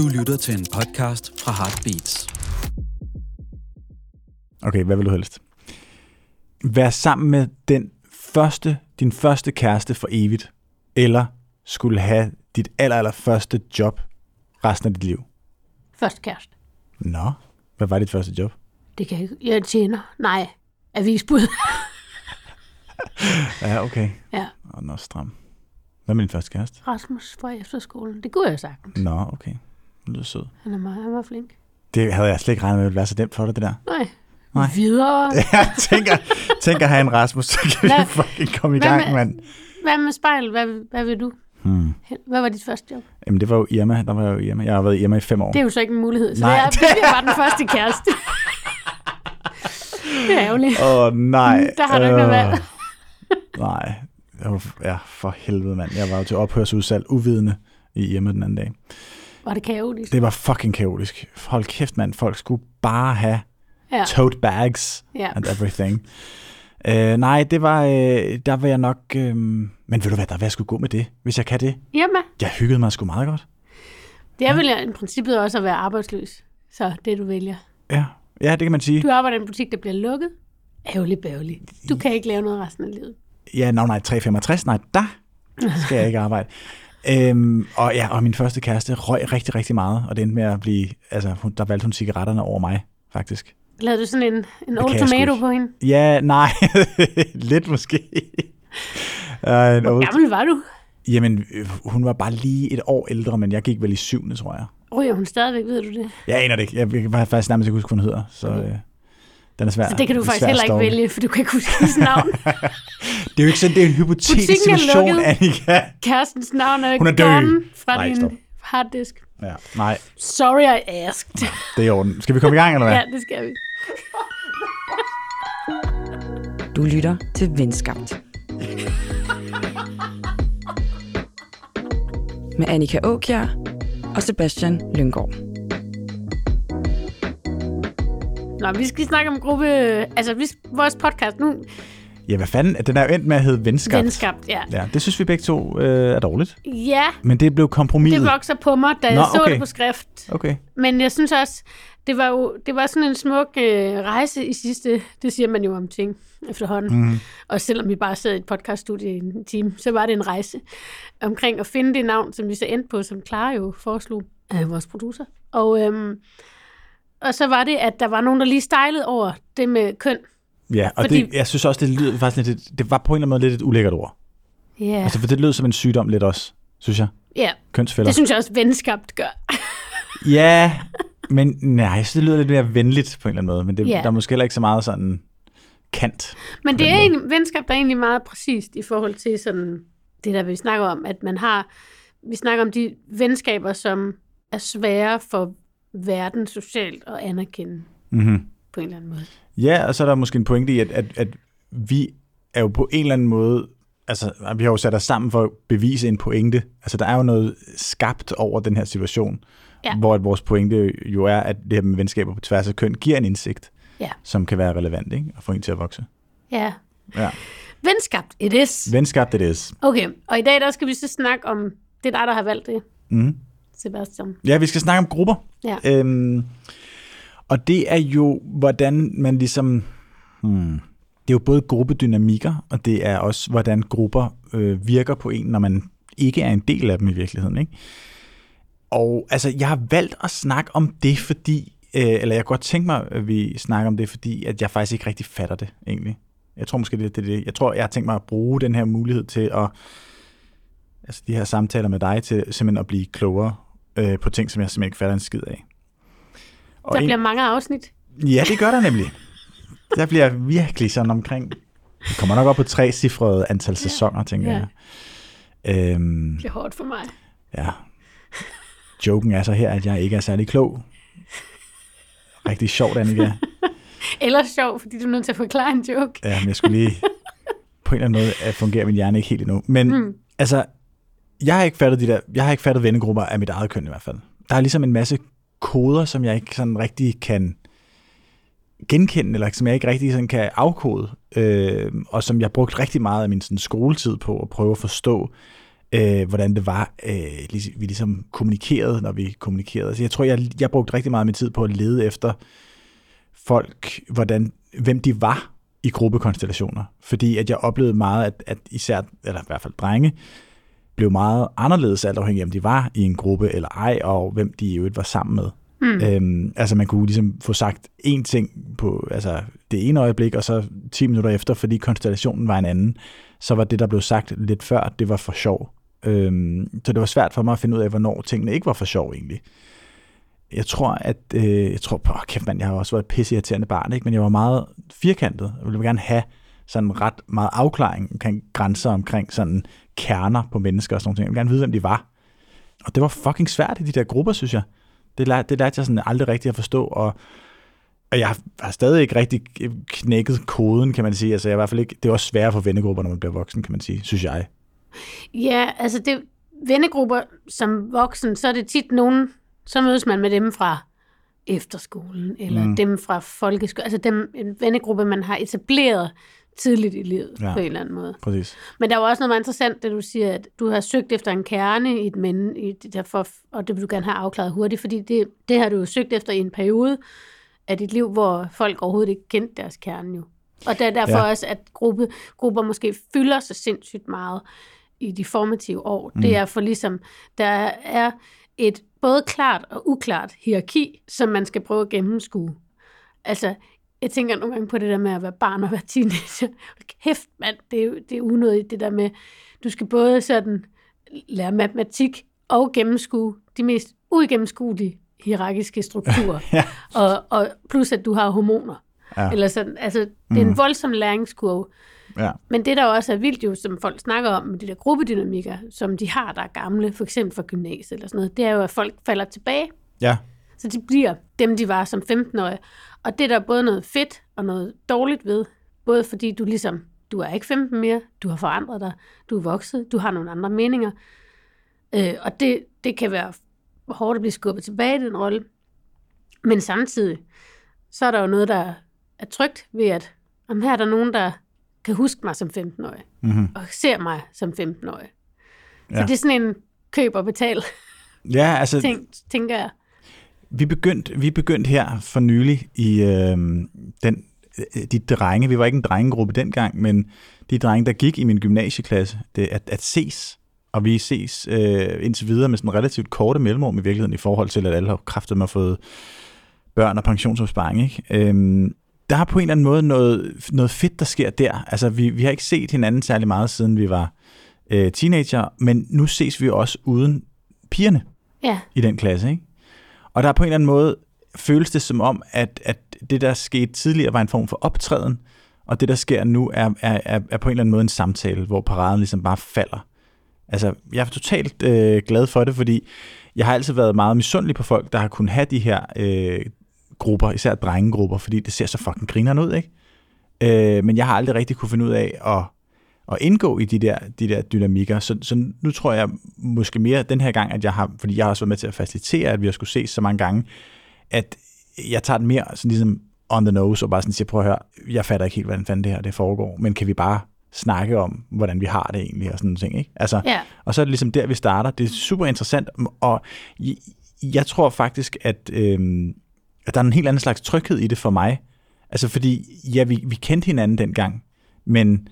Du lytter til en podcast fra Heartbeats. Okay, hvad vil du helst? Være sammen med den første, din første kæreste for evigt, eller skulle have dit aller, aller første job resten af dit liv? Først kæreste. Nå, hvad var dit første job? Det kan jeg ikke. Jeg tjener. Nej, avisbud. Ja, okay. ja, Og nå, stram. Hvad med din første kæreste? Rasmus fra efterskolen. Det kunne jeg sagtens. Nå, okay. Du lyder sød. Han er meget, han var flink. Det havde jeg slet ikke regnet med, at det ville være så nemt for dig, det der. Nej. Nej. Videre. Jeg tænker, tænker en Rasmus, så kan vi Hvad- fucking komme i gang, mand. Hvad med spejl? Hvad, hvad vil du? Hmm. Hvad var dit første job? Jamen, det var jo Irma. Der var jeg jo Irma. Jeg har været Irma i fem år. Det er jo så ikke en mulighed. Så Nej. Jeg, jeg var den første kæreste. det er ærgerligt. Åh, oh, nej. Der har du ikke noget Øh, valg. Nej. Jeg var, ja, for helvede, mand. Jeg var jo til ophørsudsalg uvidende i Irma den anden dag. Var det kaotisk? Det var fucking kaotisk. Hold kæft, mand. Folk skulle bare have Ja. tote bags ja. and everything. Uh, nej, det var, uh, der var jeg nok... Uh, men ved du hvad, der vil jeg skulle gå med det, hvis jeg kan det. Jamen, Jeg hyggede mig sgu meget godt. det er vel i princippet også at være arbejdsløs. Så det du vælger. Ja, ja det kan man sige. Du arbejder i en butik, der bliver lukket. Ærgerlig bævlig. Du kan ikke lave noget resten af livet. Ja, no, nej, 365, nej, der skal jeg ikke arbejde. Øhm, og ja, og min første kæreste røg rigtig, rigtig meget, og det endte med at blive, altså, hun, der valgte hun cigaretterne over mig, faktisk. Lavede du sådan en, en old kan tomato på hende? Ja, nej, lidt måske. Uh, Hvor old, gammel var du? jamen, øh, hun var bare lige et år ældre, men jeg gik vel i syvende, tror jeg. Ryger hun stadigvæk, ved du det? Jeg aner det ikke. Jeg, var faktisk nærmest ikke huske, hvad hun hedder, så øh, den er svær. Så det kan du faktisk heller ikke vælge, for du kan ikke huske hendes navn. Det er jo ikke sådan, det er en hypotetisk Butikken situation, lukket. Annika. Kærestens navn er Hun er død. fra Nej, din stop. harddisk. Ja, nej, Sorry, I asked. det er i orden. Skal vi komme i gang, eller hvad? ja, det skal vi. Du lytter til Venskabt. Med Annika Åkjær og Sebastian Lyngård. Vi skal snakke om gruppe... Altså, vi, vores podcast nu... Ja, hvad fanden? Den er jo endt med at hedde Venskabt. Venskabt, ja. Ja, det synes vi begge to øh, er dårligt. Ja, Men det blev kompromiset. det vokser på mig, da Nå, jeg så okay. det på skrift. Okay. Men jeg synes også, det var jo det var sådan en smuk øh, rejse i sidste, det siger man jo om ting efterhånden. Mm. Og selvom vi bare sad i et podcaststudie i en time, så var det en rejse omkring at finde det navn, som vi så endte på, som Clara jo foreslog, øh, vores producer. Og, øhm, og så var det, at der var nogen, der lige stejlede over det med køn. Ja, og Fordi- det, jeg synes også, det lyder faktisk lidt, et- det var på en eller anden måde lidt et ulækkert ord. Ja, Yeah. Altså, for det lød som en sygdom lidt også, synes jeg. ja. Kønsfælder. det synes jeg også, venskabt gør. Ja, men nej, jeg synes, det lyder lidt mere venligt på en eller anden måde. Men det, Ja. der er måske heller ikke så meget sådan kant. Men det er egentlig, venskab, der er egentlig meget præcist i forhold til sådan, det, der vi snakker om, at man har, vi snakker om de venskaber, som er svære for verden socialt at anerkende Mm-hmm. på en eller anden måde. Ja, og så er der måske en pointe i, at, at, at vi er jo på en eller anden måde, altså vi har jo sat os sammen for at bevise en pointe. Altså der er jo noget skabt over den her situation, Ja. hvor at vores pointe jo er, at det her med venskaber på tværs af køn giver en indsigt, Ja. som kan være relevant ikke? og få en til at vokse. Ja. Ja. Venskabt, it is. Venskab, det is. Okay, og i dag der skal vi så snakke om, det er dig, der har valgt det, Mm. Sebastian. Ja, vi skal snakke om grupper. Ja. Øhm, og det er jo, hvordan man ligesom... Hmm, det er jo både gruppedynamikker, og det er også, hvordan grupper øh, virker på en, når man ikke er en del af dem i virkeligheden. Ikke? Og altså, jeg har valgt at snakke om det, fordi... Øh, eller jeg kunne godt tænke mig, at vi snakker om det, fordi at jeg faktisk ikke rigtig fatter det, egentlig. Jeg tror måske, det er det. Jeg tror, jeg har tænkt mig at bruge den her mulighed til at... Altså, de her samtaler med dig til simpelthen at blive klogere øh, på ting, som jeg simpelthen ikke fatter en skid af. Og Der en- bliver mange afsnit. Ja, det gør der nemlig. Der bliver virkelig sådan omkring... Det kommer nok op på tre cifrede antal sæsoner, tænker Ja. jeg. Øhm, Det bliver hårdt for mig. ja. Joken er så her, at jeg ikke er særlig klog. Rigtig sjovt, Annika. Eller sjov, fordi du er nødt til at forklare en joke. Ja, men jeg skulle lige... På en eller anden måde at fungerer min hjerne ikke helt endnu. Men mm. altså, jeg har ikke fattet de der... Jeg har ikke fattet vennegrupper af mit eget køn i hvert fald. Der er ligesom en masse koder, som jeg ikke sådan rigtig kan genkende, eller som jeg ikke rigtig sådan kan afkode, øh, og som jeg brugte rigtig meget af min sådan, skoletid på at prøve at forstå, øh, hvordan det var, øh, lig- vi ligesom kommunikerede, når vi kommunikerede. Så jeg tror, jeg, jeg brugte rigtig meget af min tid på at lede efter folk, hvordan, hvem de var i gruppekonstellationer. Fordi at jeg oplevede meget, at, at især, eller i hvert fald drenge, blev meget anderledes, alt afhængig af, om de var i en gruppe eller ej, og hvem de i øvrigt var sammen med. Mm. Øhm, altså man kunne ligesom få sagt én ting på altså det ene øjeblik, og så 10 minutter efter, fordi konstellationen var en anden, så var det, der blev sagt lidt før, det var for sjov. Øhm, så det var svært for mig at finde ud af, hvornår tingene ikke var for sjov egentlig. Jeg tror, at øh, jeg tror åh, kæft mand, jeg har også været et pisseirriterende barn, ikke? men jeg var meget firkantet. Jeg ville gerne have sådan ret meget afklaring omkring grænser, omkring sådan kerner på mennesker og sådan noget. Jeg ville gerne vide, hvem de var. Og det var fucking svært i de der grupper, synes jeg. Det lærte, det lærte jeg sådan aldrig rigtig at forstå, og, og jeg har stadig ikke rigtig knækket koden, kan man sige. Altså, jeg er i hvert fald ikke, det er også sværere for vennegrupper, når man bliver voksen, kan man sige, synes jeg. Ja, altså det, vennegrupper som voksen, så er det tit nogen, så mødes man med dem fra efterskolen, eller mm. dem fra folkeskolen, altså dem, en vennegruppe, man har etableret tidligt i livet Ja. på en eller anden måde. Præcis. Men der er jo også noget meget interessant, det du siger, at du har søgt efter en kerne i et men, i det der for, og det vil du gerne have afklaret hurtigt, fordi det, det har du jo søgt efter i en periode af dit liv, hvor folk overhovedet ikke kendte deres kerne jo. Og det er derfor ja. også, at gruppe, grupper måske fylder så sindssygt meget i de formative år. Mm. Det er for ligesom, der er et både klart og uklart hierarki, som man skal prøve at gennemskue. Altså, jeg tænker nogle gange på det der med at være barn og være teenager. Kæft, mand, det er, det er unødigt, det der med, du skal både sådan lære matematik og gennemskue de mest uigennemskuelige hierarkiske strukturer. Ja. og, og plus, at du har hormoner. Ja. Eller sådan, altså, det er en voldsom læringskurve. Ja. Men det, der også er vildt jo, som folk snakker om, med de der gruppedynamikker, som de har, der er gamle, for eksempel fra gymnasiet eller sådan noget, det er jo, at folk falder tilbage. Ja. Så de bliver dem, de var som 15-årige. Og det er der både noget fedt og noget dårligt ved. Både fordi du ligesom, du er ikke 15 mere, du har forandret dig, du er vokset, du har nogle andre meninger. Øh, og det, det kan være hårdt at blive skubbet tilbage i den rolle. Men samtidig, så er der jo noget, der er trygt ved, at om her er der nogen, der kan huske mig som 15-årig, Mm-hmm. og ser mig som 15-årig. Så Ja. det er sådan en køb og betal Ja, altså, ting, tænker jeg. Vi begyndte vi begyndte her for nylig i øh, den, de drenge, vi var ikke en drengegruppe dengang, men de drenge, der gik i min gymnasieklasse, det, at, at ses, og vi ses øh, indtil videre med sådan relativt korte mellemrum i virkeligheden i forhold til, at alle har kraftet med at få børn og pensionsopsparing. Ikke? Øhm, der er på en eller anden måde noget, noget fedt, der sker der. Altså, vi, vi har ikke set hinanden særlig meget, siden vi var øh, teenager, men nu ses vi også uden pigerne Ja, i den klasse. Ikke? Og der er på en eller anden måde, føles det som om, at, at det, der skete tidligere, var en form for optræden, og det, der sker nu, er, er, er, på en eller anden måde en samtale, hvor paraden ligesom bare falder. Altså, jeg er totalt øh, glad for det, fordi jeg har altid været meget misundelig på folk, der har kunnet have de her øh, grupper, især drengegrupper, fordi det ser så fucking grinerne ud, ikke? Øh, men jeg har aldrig rigtig kunne finde ud af at, at indgå i de der, de der dynamikker. Så, så nu tror jeg måske mere den her gang, at jeg har, fordi jeg har også været med til at facilitere, at vi har skulle ses så mange gange, at jeg tager den mere sådan ligesom on the nose, og bare sådan siger, prøv at høre, jeg fatter ikke helt, hvordan fanden det her det foregår, men kan vi bare snakke om, hvordan vi har det egentlig, og sådan nogle ting, ikke? Altså, ja. og så er det ligesom der, vi starter. Det er super interessant, og jeg, jeg tror faktisk, at, øhm, at der er en helt anden slags tryghed i det for mig. Altså fordi, ja, vi, vi kendte hinanden dengang, men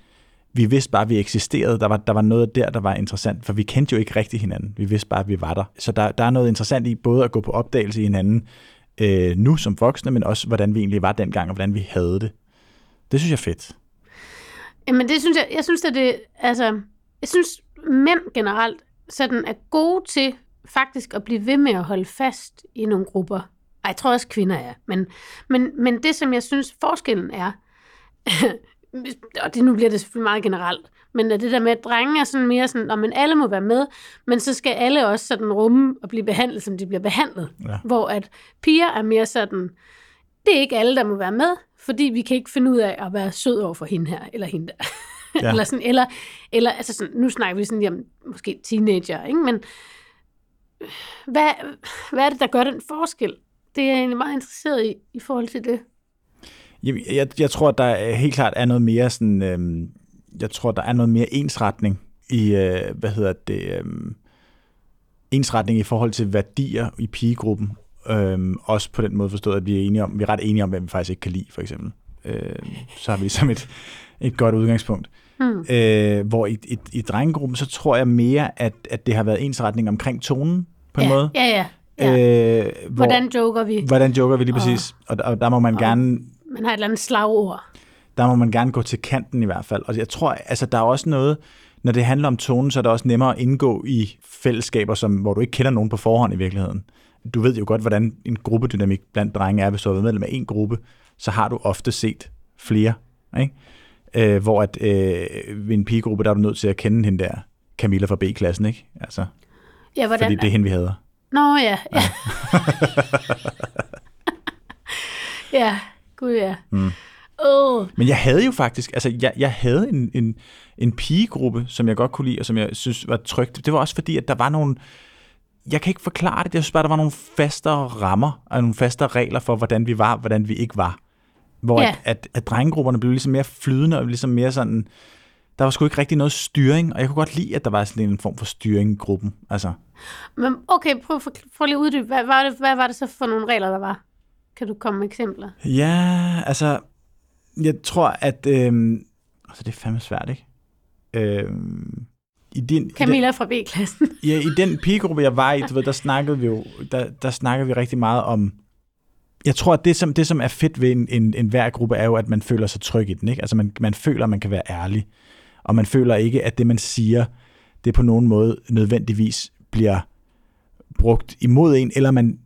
vi vidste bare, at vi eksisterede. Der var, der var noget der, der var interessant, for vi kendte jo ikke rigtig hinanden. Vi vidste bare, at vi var der. Så der, der er noget interessant i både at gå på opdagelse i hinanden øh, nu som voksne, men også hvordan vi egentlig var dengang, og hvordan vi havde det. Det synes jeg er fedt. Jamen det synes jeg, jeg synes, at det, altså, jeg synes, mænd generelt sådan er gode til faktisk at blive ved med at holde fast i nogle grupper. Ej, jeg tror også, kvinder er. Men, men, men det, som jeg synes, forskellen er, og det nu bliver det selvfølgelig meget generelt, men at det der med, at drenge er sådan mere sådan, at alle må være med, men så skal alle også sådan rumme og blive behandlet, som de bliver behandlet. Ja. Hvor at piger er mere sådan, det er ikke alle, der må være med, fordi vi kan ikke finde ud af at være sød over for hende her, eller hende der. Ja. Ja. eller sådan, eller, eller altså sådan, nu snakker vi sådan, jamen, måske teenager, ikke? men hvad, hvad er det, der gør den forskel? Det er jeg egentlig meget interesseret i, i forhold til det. Jeg, jeg, jeg tror, der er helt klart er noget mere sådan, øhm, jeg tror, der er noget mere ensretning i øh, hvad hedder det, øh, ensretning i forhold til værdier i pigegruppen. Øh, også på den måde forstået, at vi er, enige om, vi er ret enige om, hvem vi faktisk ikke kan lide, for eksempel. Øh, så har vi ligesom et, et godt udgangspunkt. Hmm. Øh, hvor i, i, i drengegruppen, så tror jeg mere, at, at det har været ensretning omkring tonen, på en ja, måde. Ja, ja. ja. Øh, hvor, Hvordan joker vi? hvordan joker vi lige præcis? Og, og der må man Og- gerne Man har et eller andet slagord. der må man gerne gå til kanten i hvert fald. Og jeg tror, altså der er også noget, når det handler om tonen, så er det også nemmere at indgå i fællesskaber, som, hvor du ikke kender nogen på forhånd i virkeligheden. Du ved jo godt, hvordan en gruppedynamik blandt drenge er. Hvis du har været medlem af en gruppe, så har du ofte set flere. Ikke? Øh, hvor at, øh, ved en pigegruppe, der er du nødt til at kende hende der, Camilla fra B-klassen, ikke? Altså, Ja, hvordan? fordi det er hende, vi hader. Nå ja. Ja, ja. Gud ja. Mm. Åh, Men jeg havde jo faktisk, altså jeg, jeg havde en, en, en pigegruppe, som jeg godt kunne lide, og som jeg synes var trygt. Det var også fordi, at der var nogle, jeg kan ikke forklare det, jeg synes bare, der var nogle fastere rammer, og nogle fastere regler for, hvordan vi var, hvordan vi ikke var. Hvor Ja. at, at, at drengegrupperne blev ligesom mere flydende, og ligesom mere sådan, der var sgu ikke rigtig noget styring, og jeg kunne godt lide, at der var sådan en form for styring i gruppen. Altså, Men okay, prøv, prøv, prøv lige at uddybe. Hvad var, det, hvad var det så for nogle regler, der var? Kan du komme med eksempler? ja, altså, jeg tror, at, øhm, altså det er fandme svært, ikke? Øhm, i din, i den- Camilla fra B-klassen. Ja, i den pigegruppe, jeg var i, du ved, der snakkede vi jo, der, der snakkede vi rigtig meget om, jeg tror, at det som, det, som er fedt ved en, en, en hver gruppe, er jo, at man føler sig tryg i den. Ikke? Altså, man, man føler, at man kan være ærlig. Og man føler ikke, at det, man siger, det på nogen måde nødvendigvis bliver brugt imod en, eller man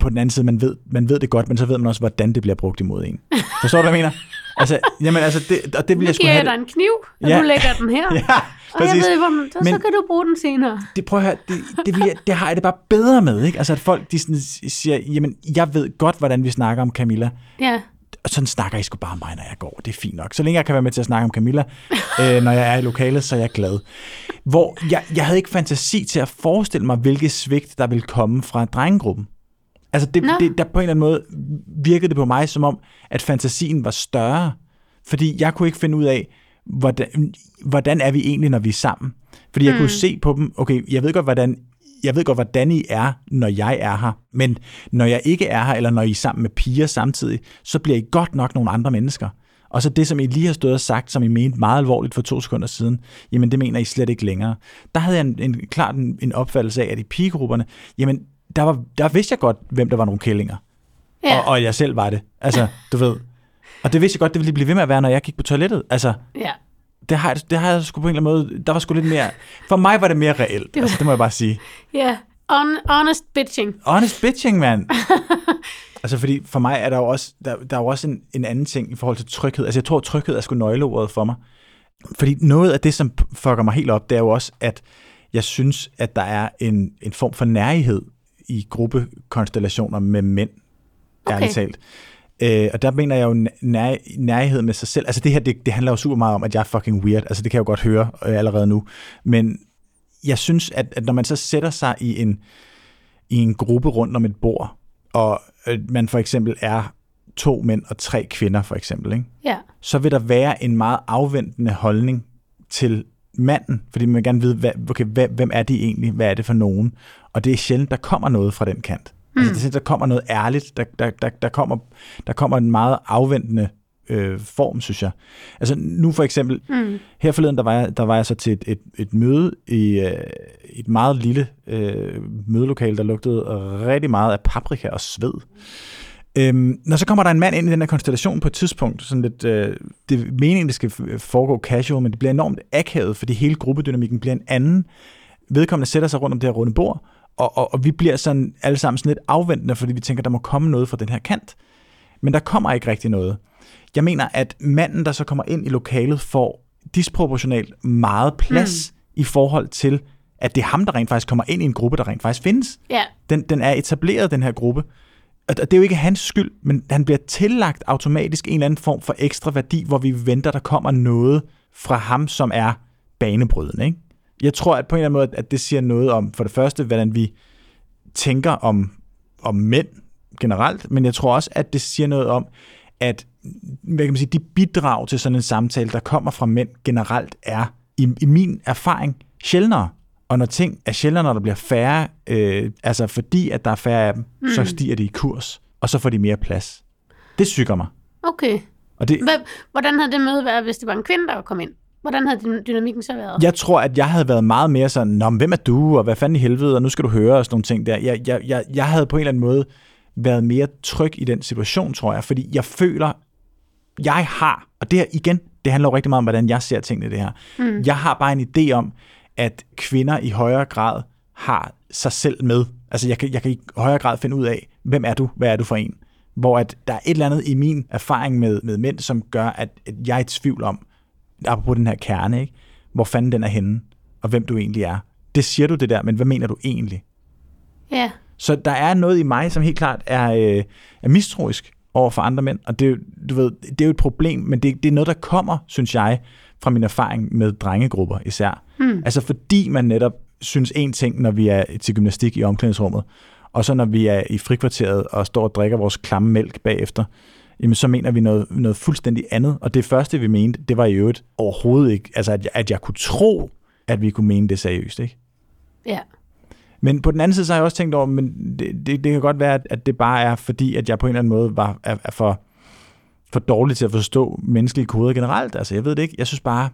på den anden side, man ved, man ved det godt, men så ved man også, hvordan det bliver brugt imod en. Forstår du, hvad jeg mener? Altså, jamen, altså det, og det vil Nu jeg sgu giver have jeg dig en kniv, og Ja. du lægger den her. Ja, og jeg ved, hvor, så, så Men- kan du bruge den senere. det, prøv at høre, det, det, vil jeg, det har jeg det bare bedre med, ikke? Altså, at folk de sådan siger, jamen, jeg ved godt, hvordan vi snakker om Camilla, Ja. og sådan snakker I sgu bare om mig, når jeg går. Det er fint nok. Så længe jeg kan være med til at snakke om Camilla, øh, når jeg er i lokalet, så er jeg glad. Hvor jeg, jeg havde ikke fantasi til at forestille mig, hvilket svigt, der ville komme fra drengegruppen. Altså, det, Nå. det, der på en eller anden måde virkede det på mig, som om, at fantasien var større. Fordi jeg kunne ikke finde ud af, hvordan, hvordan er vi egentlig, når vi er sammen. Fordi jeg mm. kunne se på dem, okay, jeg ved godt, hvordan jeg ved godt, hvordan I er, når jeg er her, men når jeg ikke er her, eller når I er sammen med piger samtidig, så bliver I godt nok nogle andre mennesker. Og så det, som I lige har stået og sagt, som I mente meget alvorligt for to sekunder siden, jamen det mener I slet ikke længere. Der havde jeg en, en, klart en, en opfattelse af, at i pigegrupperne, jamen der, var, der vidste jeg godt, hvem der var nogle kællinger. Ja. Og, og jeg selv var det. Altså, du ved. Og det vidste jeg godt, det ville blive ved med at være, når jeg gik på toilettet. Altså, ja. det har, det har jeg sgu på en eller anden måde, der var sgu lidt mere, for mig var det mere reelt, var- altså, det må jeg bare sige. Ja. On, honest bitching. Honest bitching, mand. altså, fordi for mig er der jo også, der, der er jo også en, en anden ting i forhold til tryghed. Altså, jeg tror, tryghed er sgu nøgleordet for mig. Fordi noget af det, som fucker mig helt op, det er jo også, at jeg synes, at der er en, en form for nærighed i gruppekonstellationer med mænd, Okay. ærligt talt. Øh, og der mener jeg jo nær, nærhed med sig selv. Altså det her, det, det handler jo super meget om, at jeg er fucking weird. Altså det kan jeg jo godt høre øh, allerede nu. Men jeg synes, at, at når man så sætter sig i en, i en gruppe rundt om et bord, og øh, man for eksempel er to mænd og tre kvinder for eksempel, ikke? Ja. så vil der være en meget afventende holdning til manden, fordi man vil gerne vide, hvad, okay, hvem er de egentlig, hvad er det for nogen, og det er sjældent, der kommer noget fra den kant. Mm. Altså, det, er sjældent, der kommer noget ærligt, der, der, der, der, kommer, der kommer en meget afventende øh, form, synes jeg. Altså nu for eksempel, Mm. her forleden, der var jeg, der var jeg så til et, et, et møde i øh, et meget lille øh, mødelokale, der lugtede rigtig meget af paprika og sved. Øhm, når så kommer der en mand ind i den her konstellation på et tidspunkt, sådan lidt, øh, det er meningen, det skal foregå casual, men det bliver enormt akavet, fordi hele gruppedynamikken bliver en anden. Vedkommende sætter sig rundt om det her runde bord, og, og, og vi bliver sådan alle sammen sådan lidt afventende, fordi vi tænker, der må komme noget fra den her kant. Men der kommer ikke rigtig noget. Jeg mener, at manden, der så kommer ind i lokalet, får disproportionalt meget plads mm. i forhold til, at det er ham, der rent faktisk kommer ind i en gruppe, der rent faktisk findes. Ja. Den, den er etableret, den her gruppe. Og det er jo ikke hans skyld, men han bliver tillagt automatisk en eller anden form for ekstra værdi, hvor vi venter, der kommer noget fra ham, som er banebrydende. Ikke? Jeg tror at på en eller anden måde, at det siger noget om, for det første, hvordan vi tænker om, om mænd generelt, men jeg tror også, at det siger noget om, at hvad kan man sige, de bidrag til sådan en samtale, der kommer fra mænd generelt, er i, i min erfaring sjældnere. Og når ting er sjældnere, når der bliver færre, øh, altså fordi at der er færre af dem, mm. så stiger de i kurs, og så får de mere plads. Det syger mig. Okay. Og det, Hvad, hvordan havde det møde været, hvis det var en kvinde, der kom ind? Hvordan havde dy- dynamikken så været? jeg tror, at jeg havde været meget mere sådan, Nå, hvem er du, og hvad fanden i helvede, og nu skal du høre, og sådan nogle ting der. Jeg, jeg, jeg, jeg havde på en eller anden måde været mere tryg i den situation, tror jeg, fordi jeg føler, jeg har, og det her igen, det handler jo rigtig meget om, hvordan jeg ser tingene det her. Mm. Jeg har bare en idé om, at kvinder i højere grad har sig selv med. Altså jeg kan, jeg kan i højere grad finde ud af, hvem er du, hvad er du for en? Hvor at der er et eller andet i min erfaring med, med mænd, som gør, at, at jeg er i tvivl om, apropos den her kerne, ikke? hvor fanden den er henne, og hvem du egentlig er. Det siger du det der, men hvad mener du egentlig? Ja. Så der er noget i mig, som helt klart er, øh, er mistroisk over for andre mænd, og det, du ved, det er jo et problem, men det, det er noget, der kommer, synes jeg, fra min erfaring med drengegrupper især. Hmm. Altså fordi man netop synes en ting, når vi er til gymnastik i omklædningsrummet, og så når vi er i frikvarteret og står og drikker vores klamme mælk bagefter, jamen så mener vi noget, noget fuldstændig andet. Og det første, vi mente, det var i øvrigt overhovedet ikke, altså at jeg, at jeg kunne tro, at vi kunne mene det seriøst, ikke? Ja. Men på den anden side, så har jeg også tænkt over, men det, det, det kan godt være, at, at det bare er fordi, at jeg på en eller anden måde var, er, er for, for dårlig til at forstå menneskelige koder generelt. Altså, jeg ved det ikke. Jeg synes bare,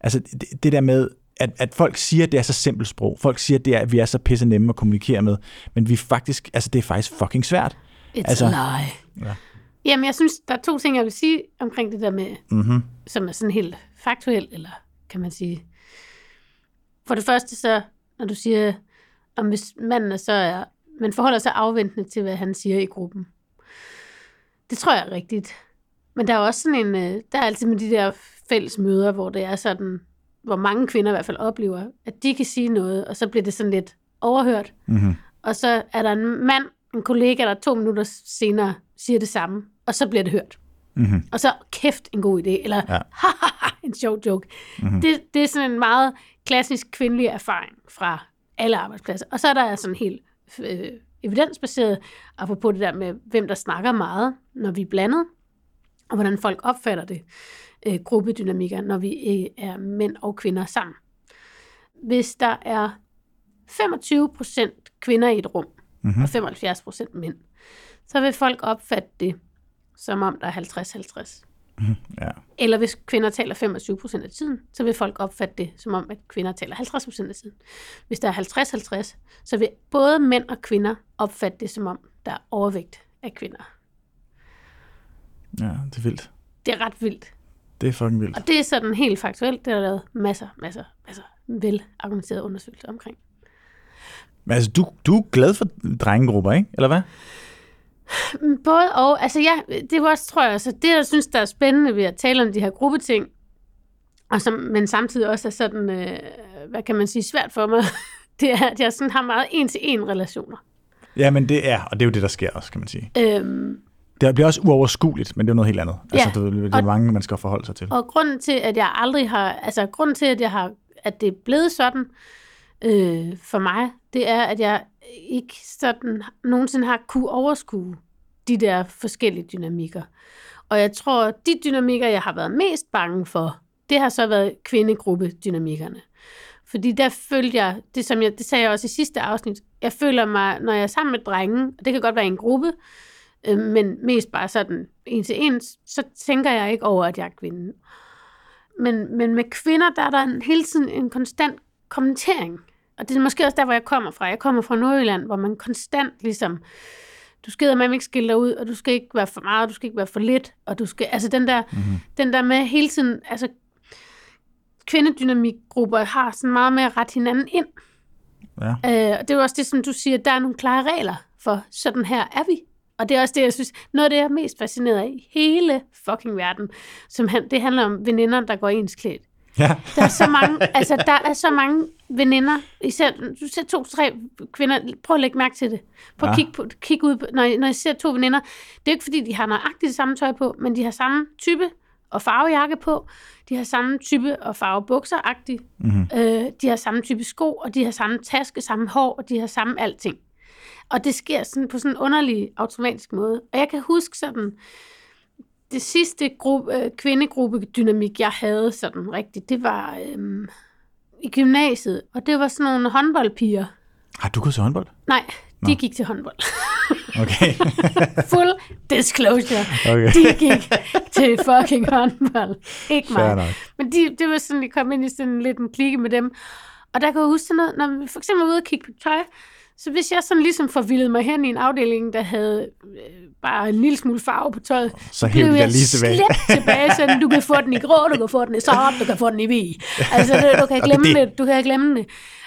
altså det, det der med, at, at folk siger, at det er så simpelt sprog. Folk siger, at, det er, at vi er så pisse nemme at kommunikere med. Men vi faktisk, altså det er faktisk fucking svært. It's Altså- lie. Ja. Jamen, jeg synes, der er to ting, jeg vil sige omkring det der med, Mm-hmm. som er sådan helt faktuelt, eller kan man sige. For det første så, når du siger, om hvis manden så er, men forholder sig afventende til, hvad han siger i gruppen. Det tror jeg er rigtigt. Men der er også sådan en, øh, der er altid med de der fælles møder, hvor det er sådan, hvor mange kvinder i hvert fald oplever, at de kan sige noget, og så bliver det sådan lidt overhørt. Mm-hmm. Og så er der en mand, en kollega, der to minutter senere siger det samme, og så bliver det hørt. Mm-hmm. Og så kæft en god idé, eller Ja. ja. en sjov joke. Mm-hmm. Det, det er sådan en meget klassisk kvindelig erfaring fra alle arbejdspladser. Og så er der sådan helt øh, evidensbaseret, apropos det der med, hvem der snakker meget, når vi er blandet, og hvordan folk opfatter det, øh, gruppedynamikker, når vi øh, er mænd og kvinder sammen. Hvis der er 25% kvinder i et rum, mm-hmm. og 75% mænd, så vil folk opfatte det, som om der er 50-50. Ja. Eller hvis kvinder taler 25 procent af tiden, så vil folk opfatte det som om, at kvinder taler 50 procent af tiden. Hvis der er 50-50, så vil både mænd og kvinder opfatte det som om, der er overvægt af kvinder. Ja, det er vildt. Det er ret vildt. Det er fucking vildt. Og det er sådan helt faktuelt. Det er der lavet masser, masser, masser vel argumenterede undersøgelser omkring. Men altså, du, du er glad for drengegrupper, ikke? Eller hvad? Både og. Altså ja, det var også, tror jeg, altså, det jeg synes, der er spændende ved at tale om de her gruppeting, og som, men samtidig også er sådan, øh, hvad kan man sige, svært for mig, det er, at jeg sådan har meget en-til-en relationer. Ja, men det er, og det er jo det, der sker også, kan man sige. Øhm, Det bliver også uoverskueligt, men det er noget helt andet. Altså, Ja, du, ved, det er og- mange, man skal forholde sig til. og grunden til, at jeg aldrig har, altså grunden til, at jeg har, at det er blevet sådan øh, for mig, det er, at jeg ikke sådan nogensinde har kunne overskue de der forskellige dynamikker. Og jeg tror, at de dynamikker, jeg har været mest bange for, det har så været kvindegruppedynamikkerne. Fordi der følte jeg, det som jeg, det sagde jeg også i sidste afsnit, jeg føler mig, når jeg er sammen med drengen, og det kan godt være i en gruppe, øh, men mest bare sådan en til en, så tænker jeg ikke over, at jeg er kvinde. Men, men med kvinder, der er der en, hele tiden en konstant kommentering. Og det er måske også der, hvor jeg kommer fra. Jeg kommer fra Nordjylland, hvor man konstant ligesom, du skal man ikke skille dig ud, og du skal ikke være for meget, og du skal ikke være for lidt, og du skal, altså den der, mm-hmm. den der med hele tiden, altså kvindedynamikgrupper har sådan meget med at rette hinanden ind. Ja. Øh, og det er jo også det, som du siger, der er nogle klare regler for, sådan her er vi. Og det er også det, jeg synes, noget af det, jeg er mest fascineret af i hele fucking verden, som han, det handler om veninder, der går ens klædt. Ja. Der er så mange, altså der er så mange veninder, især, du ser to-tre kvinder, prøv at lægge mærke til det. Prøv at Ja. kigge, på, kigge ud, på, når, når I ser to veninder, det er ikke fordi, de har nøjagtigt det samme tøj på, men de har samme type og farvejakke på, de har samme type og farve bukser mm-hmm. øh, de har samme type sko, og de har samme taske, samme hår, og de har samme alting. Og det sker sådan på sådan en underlig automatisk måde. Og jeg kan huske sådan, det sidste gruppe, øh, kvindegruppe-dynamik, jeg havde sådan rigtigt, det var øhm, i gymnasiet, og det var sådan nogle håndboldpiger. Har du gået til håndbold? Nej, de Nå. gik til håndbold. Okay. Full disclosure. okay. De gik til fucking håndbold. Ikke mig. Men de, det var sådan, jeg kom ind i sådan lidt en klikke med dem. Og der kan jeg huske sådan noget, når vi for eksempel var ude og kigge på tøj, så hvis jeg sådan ligesom forvildede mig hen i en afdeling, der havde øh, bare en lille smule farve på tøjet, Så blev jeg lige tilbage. tilbage, sådan, du kan få den i grå, du kan få den i sort, du kan få den i hvid. Altså, du kan glemme det- det, du kan glemme det.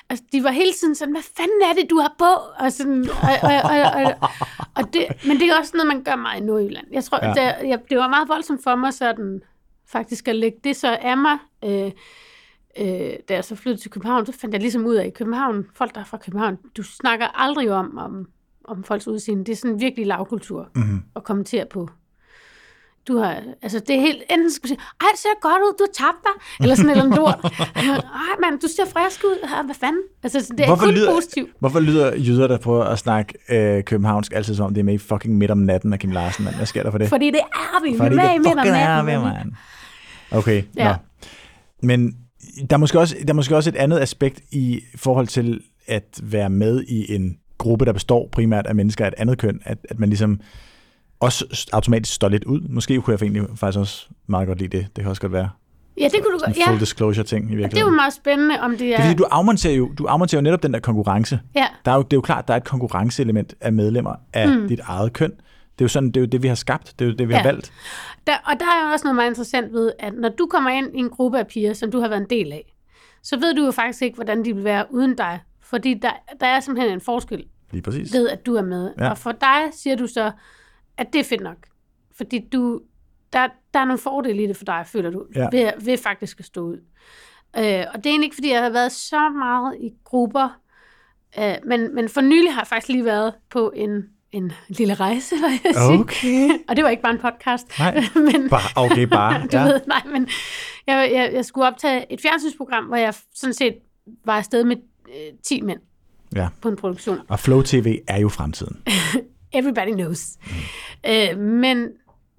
Altså, de var hele tiden sådan, hvad fanden er det, du har på? Og sådan, og, og, og, og, og det, men det er også noget, man gør meget i Nordjylland. Jeg tror, ja. det, jeg, det var meget voldsomt for mig sådan, faktisk at lægge det så af mig. Øh, øh, da jeg så flyttede til København, så fandt jeg ligesom ud af, at København, folk der er fra København, du snakker aldrig om, om, om folks udseende. Det er sådan virkelig lavkultur Mhm. at kommentere på. Du har, altså det er helt, enten skal du sige, ej, det ser godt ud, du har tabt dig, eller sådan eller lort. Ej, mand, du ser frisk ud, hvad fanden? Altså, det er Hvorfor kun lyder- positivt. Hvorfor lyder jyder, der prøver at snakke øh, københavnsk, altid som om det er med i fucking midt om natten af Kim Larsen, mand? Hvad sker der for det? Fordi det er vi, vi er Fordi med i det midt om fucking er natten. med, mand. mand. Okay, ja. Ja. Nå. Men der er, måske også, der er måske også et andet aspekt i forhold til at være med i en gruppe, der består primært af mennesker af et andet køn, at, at man ligesom også automatisk står lidt ud. Måske kunne jeg egentlig faktisk også meget godt lide det. Det kan også godt være Ja, det kunne du godt. full Ja, disclosure ting i det er jo virkeligheden. meget spændende, om det Det er... er fordi, du afmonterer jo, du afmonterer jo netop den der konkurrence. Ja, Der er jo, det er jo klart, der er et konkurrenceelement af medlemmer af mm. dit eget køn. Det er jo sådan, det er jo det, vi har skabt. Det er jo det, vi har Ja. valgt. Der, og der er også noget meget interessant ved, at når du kommer ind i en gruppe af piger, som du har været en del af, så ved du jo faktisk ikke, hvordan de vil være uden dig. Fordi der, der er simpelthen en forskel Lige præcis. ved, at du er med. Ja. Og for dig siger du så, at det er fedt nok. Fordi du, der, der er nogle fordele i det for dig, føler du, ja. ved, ved faktisk at stå ud. Øh, og det er egentlig ikke, fordi jeg har været så meget i grupper, øh, men, men for nylig har jeg faktisk lige været på en, en lille rejse, vil jeg sige. Okay. Og det var ikke bare en podcast. Nej, men, bare, okay, bare. du ja. ved, nej, men jeg, jeg, jeg skulle optage et fjernsynsprogram, hvor jeg sådan set var afsted med øh, 10 mænd ja. på en produktion. Og Flow TV er jo fremtiden. Everybody knows. Mm. Øh, men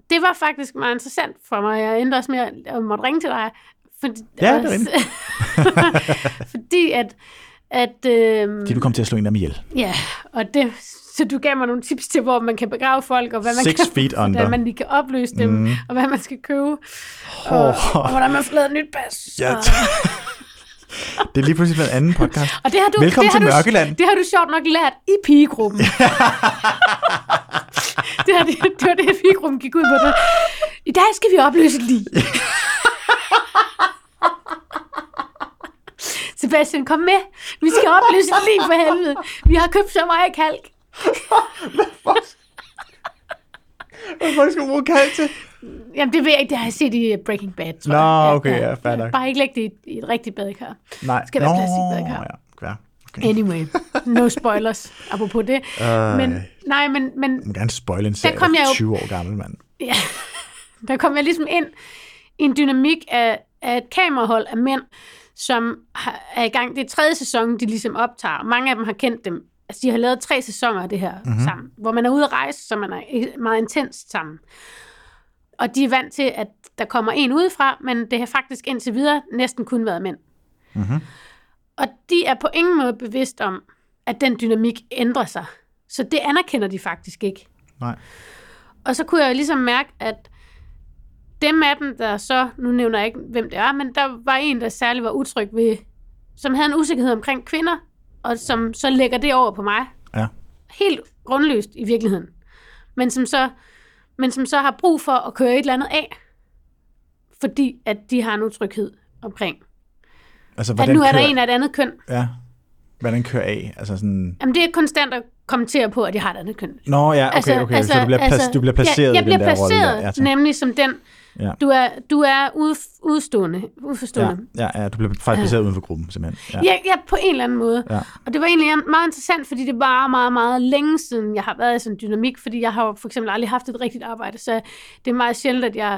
det var faktisk meget interessant for mig. Jeg endte også med at måtte ringe til dig. Fordi, Ja, det er fordi at, at øh, Fordi du kom til at slå en af dem ihjel. ja, og det, så du gav mig nogle tips til, hvor man kan begrave folk, og hvad man Six kan, feet under. hvordan man lige kan opløse dem, mm. og hvad man skal købe, og, Oh. og hvordan man får lavet et nyt pas. Ja, og, Det er lige pludselig blevet en anden podcast. og det har du, Velkommen det har til du, Mørkeland. Det har du sjovt nok lært i pigegruppen. det, har, det, det var det, pigegruppen gik ud på. Det. I dag skal vi opløse et lig. Sebastian, kom med. Vi skal opløse et lig for helvede. Vi har købt så meget kalk. Hvad skal du bruge kalk til? Jamen, det ved jeg ikke. Det har jeg set i Breaking Bad, tror Nå, jeg. okay, ja, fair nok. Bare ikke lægge det i, et- i et rigtigt badekar. Nej. Skal være Nå, plastikbadekar. Ja, ja. Okay. Anyway, no spoilers, apropos det. Øh, Men, nej, men, men Jeg må gerne spoil en serie, kom jeg jo- 20 år gammel, mand. Ja, der kom jeg ligesom ind i en dynamik af, af et kamerahold af mænd, som er i gang. Det er tredje sæson, de ligesom optager. Mange af dem har kendt dem. Altså, de har lavet tre sæsoner af det her Mhm. mm-hmm. sammen, hvor man er ude at rejse, så man er meget intens sammen. Og de er vant til, at der kommer en udefra, men det har faktisk indtil videre næsten kun været mænd. Mhm. Og de er på ingen måde bevidst om, at den dynamik ændrer sig. Så det anerkender de faktisk ikke. Nej. Og så kunne jeg jo ligesom mærke, at dem af dem, der så, nu nævner jeg ikke, hvem det er, men der var en, der særligt var utryg ved, som havde en usikkerhed omkring kvinder, og som så lægger det over på mig. Ja. Helt grundløst i virkeligheden. Men som så, men som så har brug for at køre et eller andet af, fordi at de har en utryghed omkring. Altså, At nu er der kører, en af et andet køn. Ja. Hvordan kører af? Altså sådan... Jamen det er konstant at kommentere på, at jeg har et andet køn. Nå, ja, okay, okay. så du bliver, plac- du bliver placeret ja, jeg i den bliver der rolle placeret, der. Ja, tak. nemlig som den, Ja. du er, du er ude, udstående, uforstående. Ja, ja, ja, du bliver faktisk placeret uden for gruppen, simpelthen. Ja. Ja, ja, på en eller anden måde. Ja. Og det var egentlig meget interessant, fordi det var meget, meget længe siden, jeg har været i sådan en dynamik, fordi jeg har jo for eksempel aldrig haft et rigtigt arbejde, så det er meget sjældent, at jeg...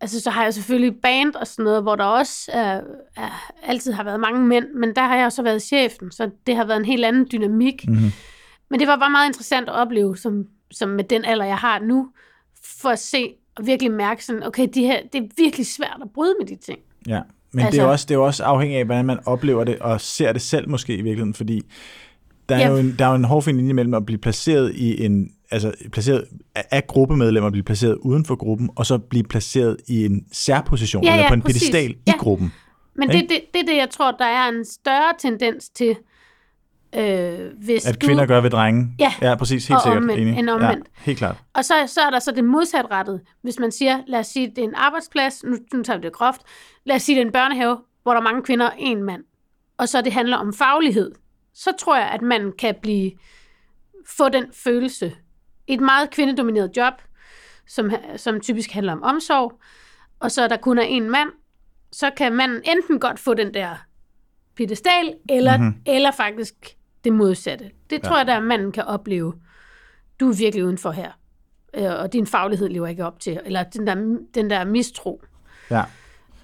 Altså, så har jeg selvfølgelig band og sådan noget, hvor der også er, er, altid har været mange mænd, men der har jeg så været chefen, så det har været en helt anden dynamik. Mhm. Men det var bare meget interessant at opleve, som, som med den alder, jeg har nu, for at se, og virkelig mærke sådan, okay, de her, det er virkelig svært at bryde med de ting. Ja, men altså, det, er Altså- også, det er også afhængigt af, hvordan man oplever det, og ser det selv måske i virkeligheden, fordi der er, Ja. jo en, der er jo en hårfin linje mellem at blive placeret i en, altså placeret af, gruppemedlemmer, blive placeret uden for gruppen, og så blive placeret i en særposition, Ja, eller ja, på en præcis. pedestal i Ja. gruppen. Men det, det, det er det, jeg tror, der er en større tendens til, øh, hvis At du... kvinder gør ved drenge. Ja. ja præcis, helt Og sikkert. omvendt, enig. end omvendt. Ja, helt klart. Og så, så er der så det modsatrettet. Hvis man siger, lad os sige, det er en arbejdsplads, nu, nu tager vi det groft, lad os sige, det er en børnehave, hvor der er mange kvinder og en mand, og så det handler om faglighed, så tror jeg, at man kan blive, få den følelse. Et meget kvindedomineret job, som, som typisk handler om omsorg, og så er der kun er en mand, så kan manden enten godt få den der pedestal, eller, Mhm. mm-hmm. eller faktisk det modsatte. Det tror Ja. jeg, der manden kan opleve. Du er virkelig udenfor her, øh, og din faglighed lever ikke op til, eller den der, den der mistro. Ja.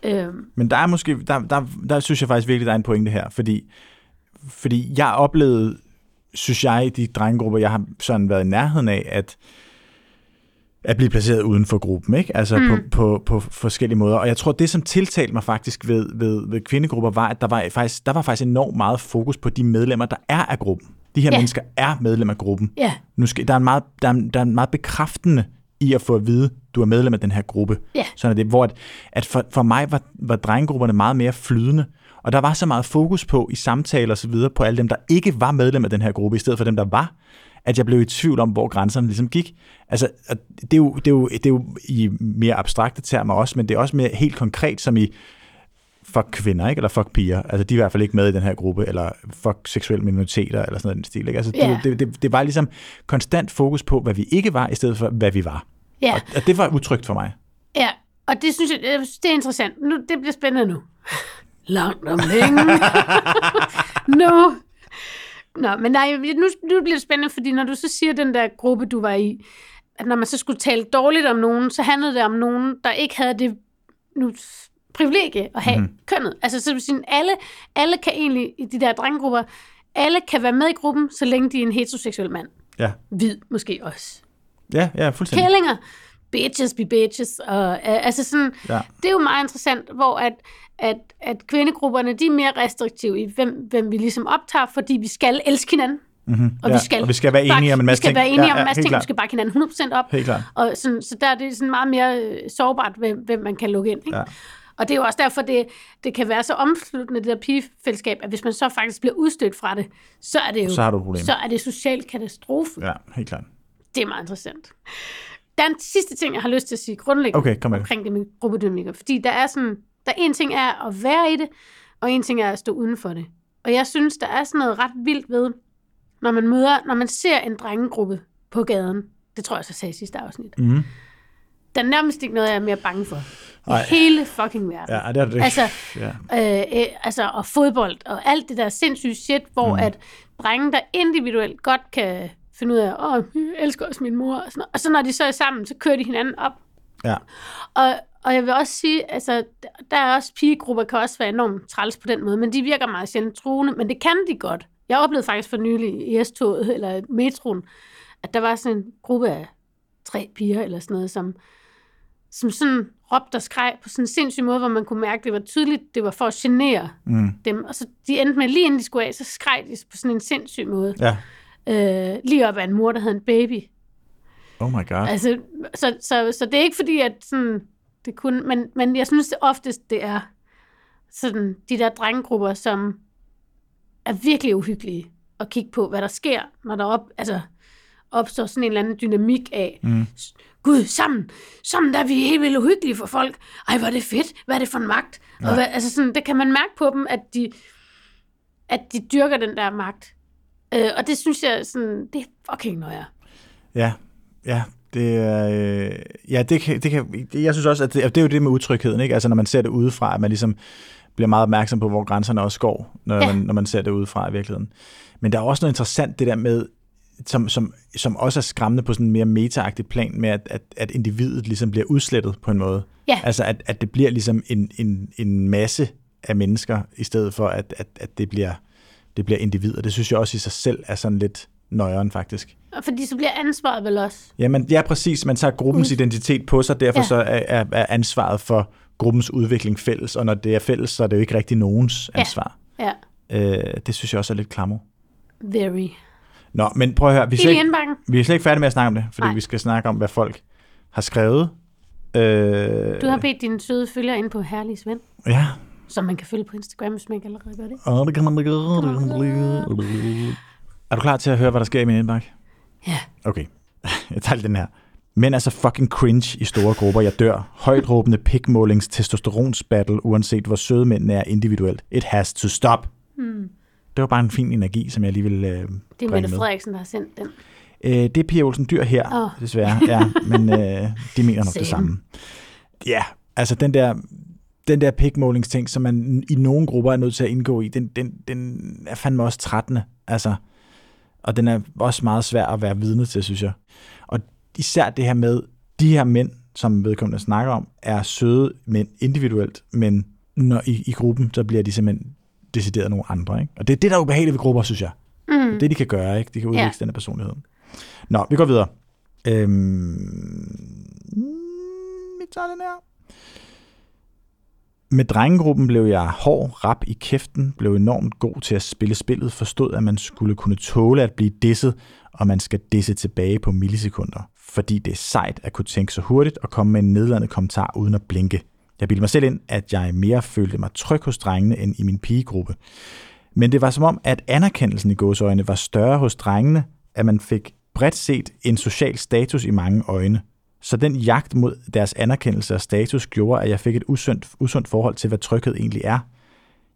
Øhm, Men der er måske, der, der, der synes jeg faktisk virkelig, der er en pointe her, fordi, fordi jeg oplevede, synes jeg, i de drengegrupper, jeg har sådan været i nærheden af, at at blive placeret uden for gruppen, ikke? Altså mm. på, på, på forskellige måder. Og jeg tror, det som tiltalte mig faktisk ved, ved, ved kvindegrupper, var, at der var, faktisk, der var faktisk enormt meget fokus på de medlemmer, der er af gruppen. De her ja. mennesker er medlem af gruppen. ja, Nu skal, der, er en meget, der, er, en- der er en meget bekræftende i at få at vide, du er medlem af den her gruppe. Ja. Sådan er det, hvor at, at for, for mig var, var drengegrupperne meget mere flydende, og der var så meget fokus på i samtaler og så videre på alle dem, der ikke var medlem af den her gruppe, i stedet for dem, der var, at jeg blev i tvivl om, hvor grænserne ligesom gik. Altså, det er, jo, det, er jo, det er jo i mere abstrakte termer også, men det er også mere helt konkret, som i fuck kvinder, ikke? eller fuck piger. Altså, de er i hvert fald ikke med i den her gruppe, eller fuck seksuelle minoriteter, eller sådan noget den stil. Ikke? Altså, det, det, det, det var ligesom konstant fokus på, hvad vi ikke var, i stedet for, hvad vi var. ja, Og, og det var utrygt for mig. ja. Og det synes jeg, det er interessant. Nu, det bliver spændende nu. Langt om længe. nu. Nå, men nej, nu, nu bliver det spændende, fordi når du så siger den der gruppe, du var i, at når man så skulle tale dårligt om nogen, så handlede det om nogen, der ikke havde det nu, privilegie at have mm. kønnet. Altså, så vil sige, alle, alle kan egentlig, i de der drengegrupper, alle kan være med i gruppen, så længe de er en heteroseksuel mand. Ja, Hvid måske også. ja, ja fuldstændig. Kællinger, bitches be bitches, og øh, altså sådan, Ja. det er jo meget interessant, hvor at, at, at kvindegrupperne, de er mere restriktive i, hvem, hvem vi ligesom optager, fordi vi skal elske hinanden. Mm-hmm. Og, ja. vi skal og vi skal være enige om en masse Vi skal ting. være enige ja, om en masse ting, vi klart. skal bakke hinanden 100% op. Helt klart. Og sådan, så der er det sådan meget mere øh, sårbart, hvem, hvem man kan lukke ind. Ikke? Ja. Og det er jo også derfor, det, det kan være så omsluttende, det der pigefællesskab, at hvis man så faktisk bliver udstødt fra det, så er det jo Så har du så er det social katastrofe. Ja, helt klart. Det er meget interessant. Der er en sidste ting, jeg har lyst til at sige grundlæggende Okay, kom omkring det med gruppedynamikker. Fordi der er sådan, der er en ting er at være i det, og en ting er at stå uden for det. Og jeg synes, der er sådan noget ret vildt ved, når man møder, når man ser en drengegruppe på gaden. Det tror jeg, så sagde i sidste afsnit. Mm. Der er nærmest ikke noget, jeg er mere bange for. Ej. Hele fucking verden. Ja, det er det. Altså, ja. øh, øh, altså, og fodbold, og alt det der sindssyge shit, hvor mm. at drenge, der individuelt godt kan finde ud af, åh, jeg elsker også min mor, og, sådan noget. og så når de så er sammen, så kører de hinanden op. ja. Og, og jeg vil også sige, altså, der- er også pigegrupper, kan også være enormt træls på den måde, men de virker meget sjældent truende, men det kan de godt. Jeg oplevede faktisk for nylig i S-toget, eller metroen, at der var sådan en gruppe af tre piger, eller sådan noget, som, som sådan råbte og skreg på sådan en sindssyg måde, hvor man kunne mærke, det var tydeligt, det var for at genere Mm. dem. Og så de endte med, lige inden de skulle af, så skreg de på sådan en sindssyg måde. ja. Øh, lige op af en mor, der havde en baby. Oh my god. Altså, så, så, så det er ikke fordi, at sådan, det kunne, men, men jeg synes det oftest, det er sådan de der drengegrupper, som er virkelig uhyggelige at kigge på, hvad der sker, når der op, altså, opstår sådan en eller anden dynamik af, Mm. Gud, sammen, sammen der er vi helt vildt uhyggelige for folk. Ej, hvor er det fedt. Hvad er det for en magt? Og hvad, altså sådan, det kan man mærke på dem, at de, at de dyrker den der magt. Øh, og det synes jeg, sådan, det er fucking nøje. Ja, ja. Det er, øh, ja, det kan, det kan, det, jeg synes også, at det, det er jo det med utrygheden, ikke? Altså når man ser det udefra, at man ligesom bliver meget opmærksom på, hvor grænserne også går, når, ja. man, når man ser det udefra i virkeligheden. Men der er også noget interessant, det der med, som, som, som også er skræmmende på sådan en mere metaagtig plan, med at, at, at individet ligesom bliver udslettet på en måde. Ja. Altså at, at det bliver ligesom en, en, en masse af mennesker, i stedet for at, at, at det, bliver, det bliver individer. Det synes jeg også i sig selv er sådan lidt nøjeren faktisk. Og fordi så bliver ansvaret vel også. Jamen, ja, præcis. Man tager gruppens Mm. identitet på sig, derfor Ja. ja. så er, er, er ansvaret for gruppens udvikling fælles, og når det er fælles, så er det jo ikke rigtig nogens Ja. ansvar. Ja, Øh, det synes jeg også er lidt klammer. very. Nå, men prøv at høre, vi er, slet ikke, vi er slet ikke færdige med at snakke om det, fordi Nej. vi skal snakke om, hvad folk har skrevet. Øh, Du har bedt dine søde følgere ind på Herlig Svend, Ja, som man kan følge på Instagram, hvis man ikke allerede gør det. og det kan man da gøre. det kan man da gøre. Er du klar til at høre, hvad der sker i min indbakke? Ja. Okay, jeg tager den her. Mænd er så fucking cringe i store grupper. Jeg dør. Højt råbende pikmålings testosteronsbattle, uanset hvor søde mændene er individuelt. It has to stop. Hmm. Det var bare en fin energi, som jeg lige vil øh, Det er Mette. Frederiksen, der har sendt den. Øh, det er Pia Olsen Dyr her, oh. desværre. Ja, men øh, de mener nok Same. det samme. Ja, altså den der, den der pikmålingsting, som man i nogle grupper er nødt til at indgå i, den, den, den er fandme også trættende. Altså, og den er også meget svær at være vidne til, synes jeg. Og især det her med, de her mænd, som vedkommende snakker om, er søde mænd individuelt, men når i, i gruppen, så bliver de simpelthen decideret nogle andre. Ikke? Og det er det, der er ubehageligt ved grupper, synes jeg. Mm. Det, de kan gøre, ikke? De kan udvikle ja. den personlighed. Nå, vi går videre. Øhm, vi tager den her. Med drengegruppen blev jeg hård, rap i kæften, blev enormt god til at spille spillet, forstod, at man skulle kunne tåle at blive disset, og man skal disse tilbage på millisekunder. Fordi det er sejt at kunne tænke så hurtigt og komme med en nedladende kommentar uden at blinke. Jeg bildte mig selv ind, at jeg mere følte mig tryg hos drengene end i min pigegruppe. Men det var som om, at anerkendelsen i gåsøjne var større hos drengene, at man fik bredt set en social status i mange øjne. Så den jagt mod deres anerkendelse og status gjorde, at jeg fik et usundt, usundt forhold til, hvad tryghed egentlig er.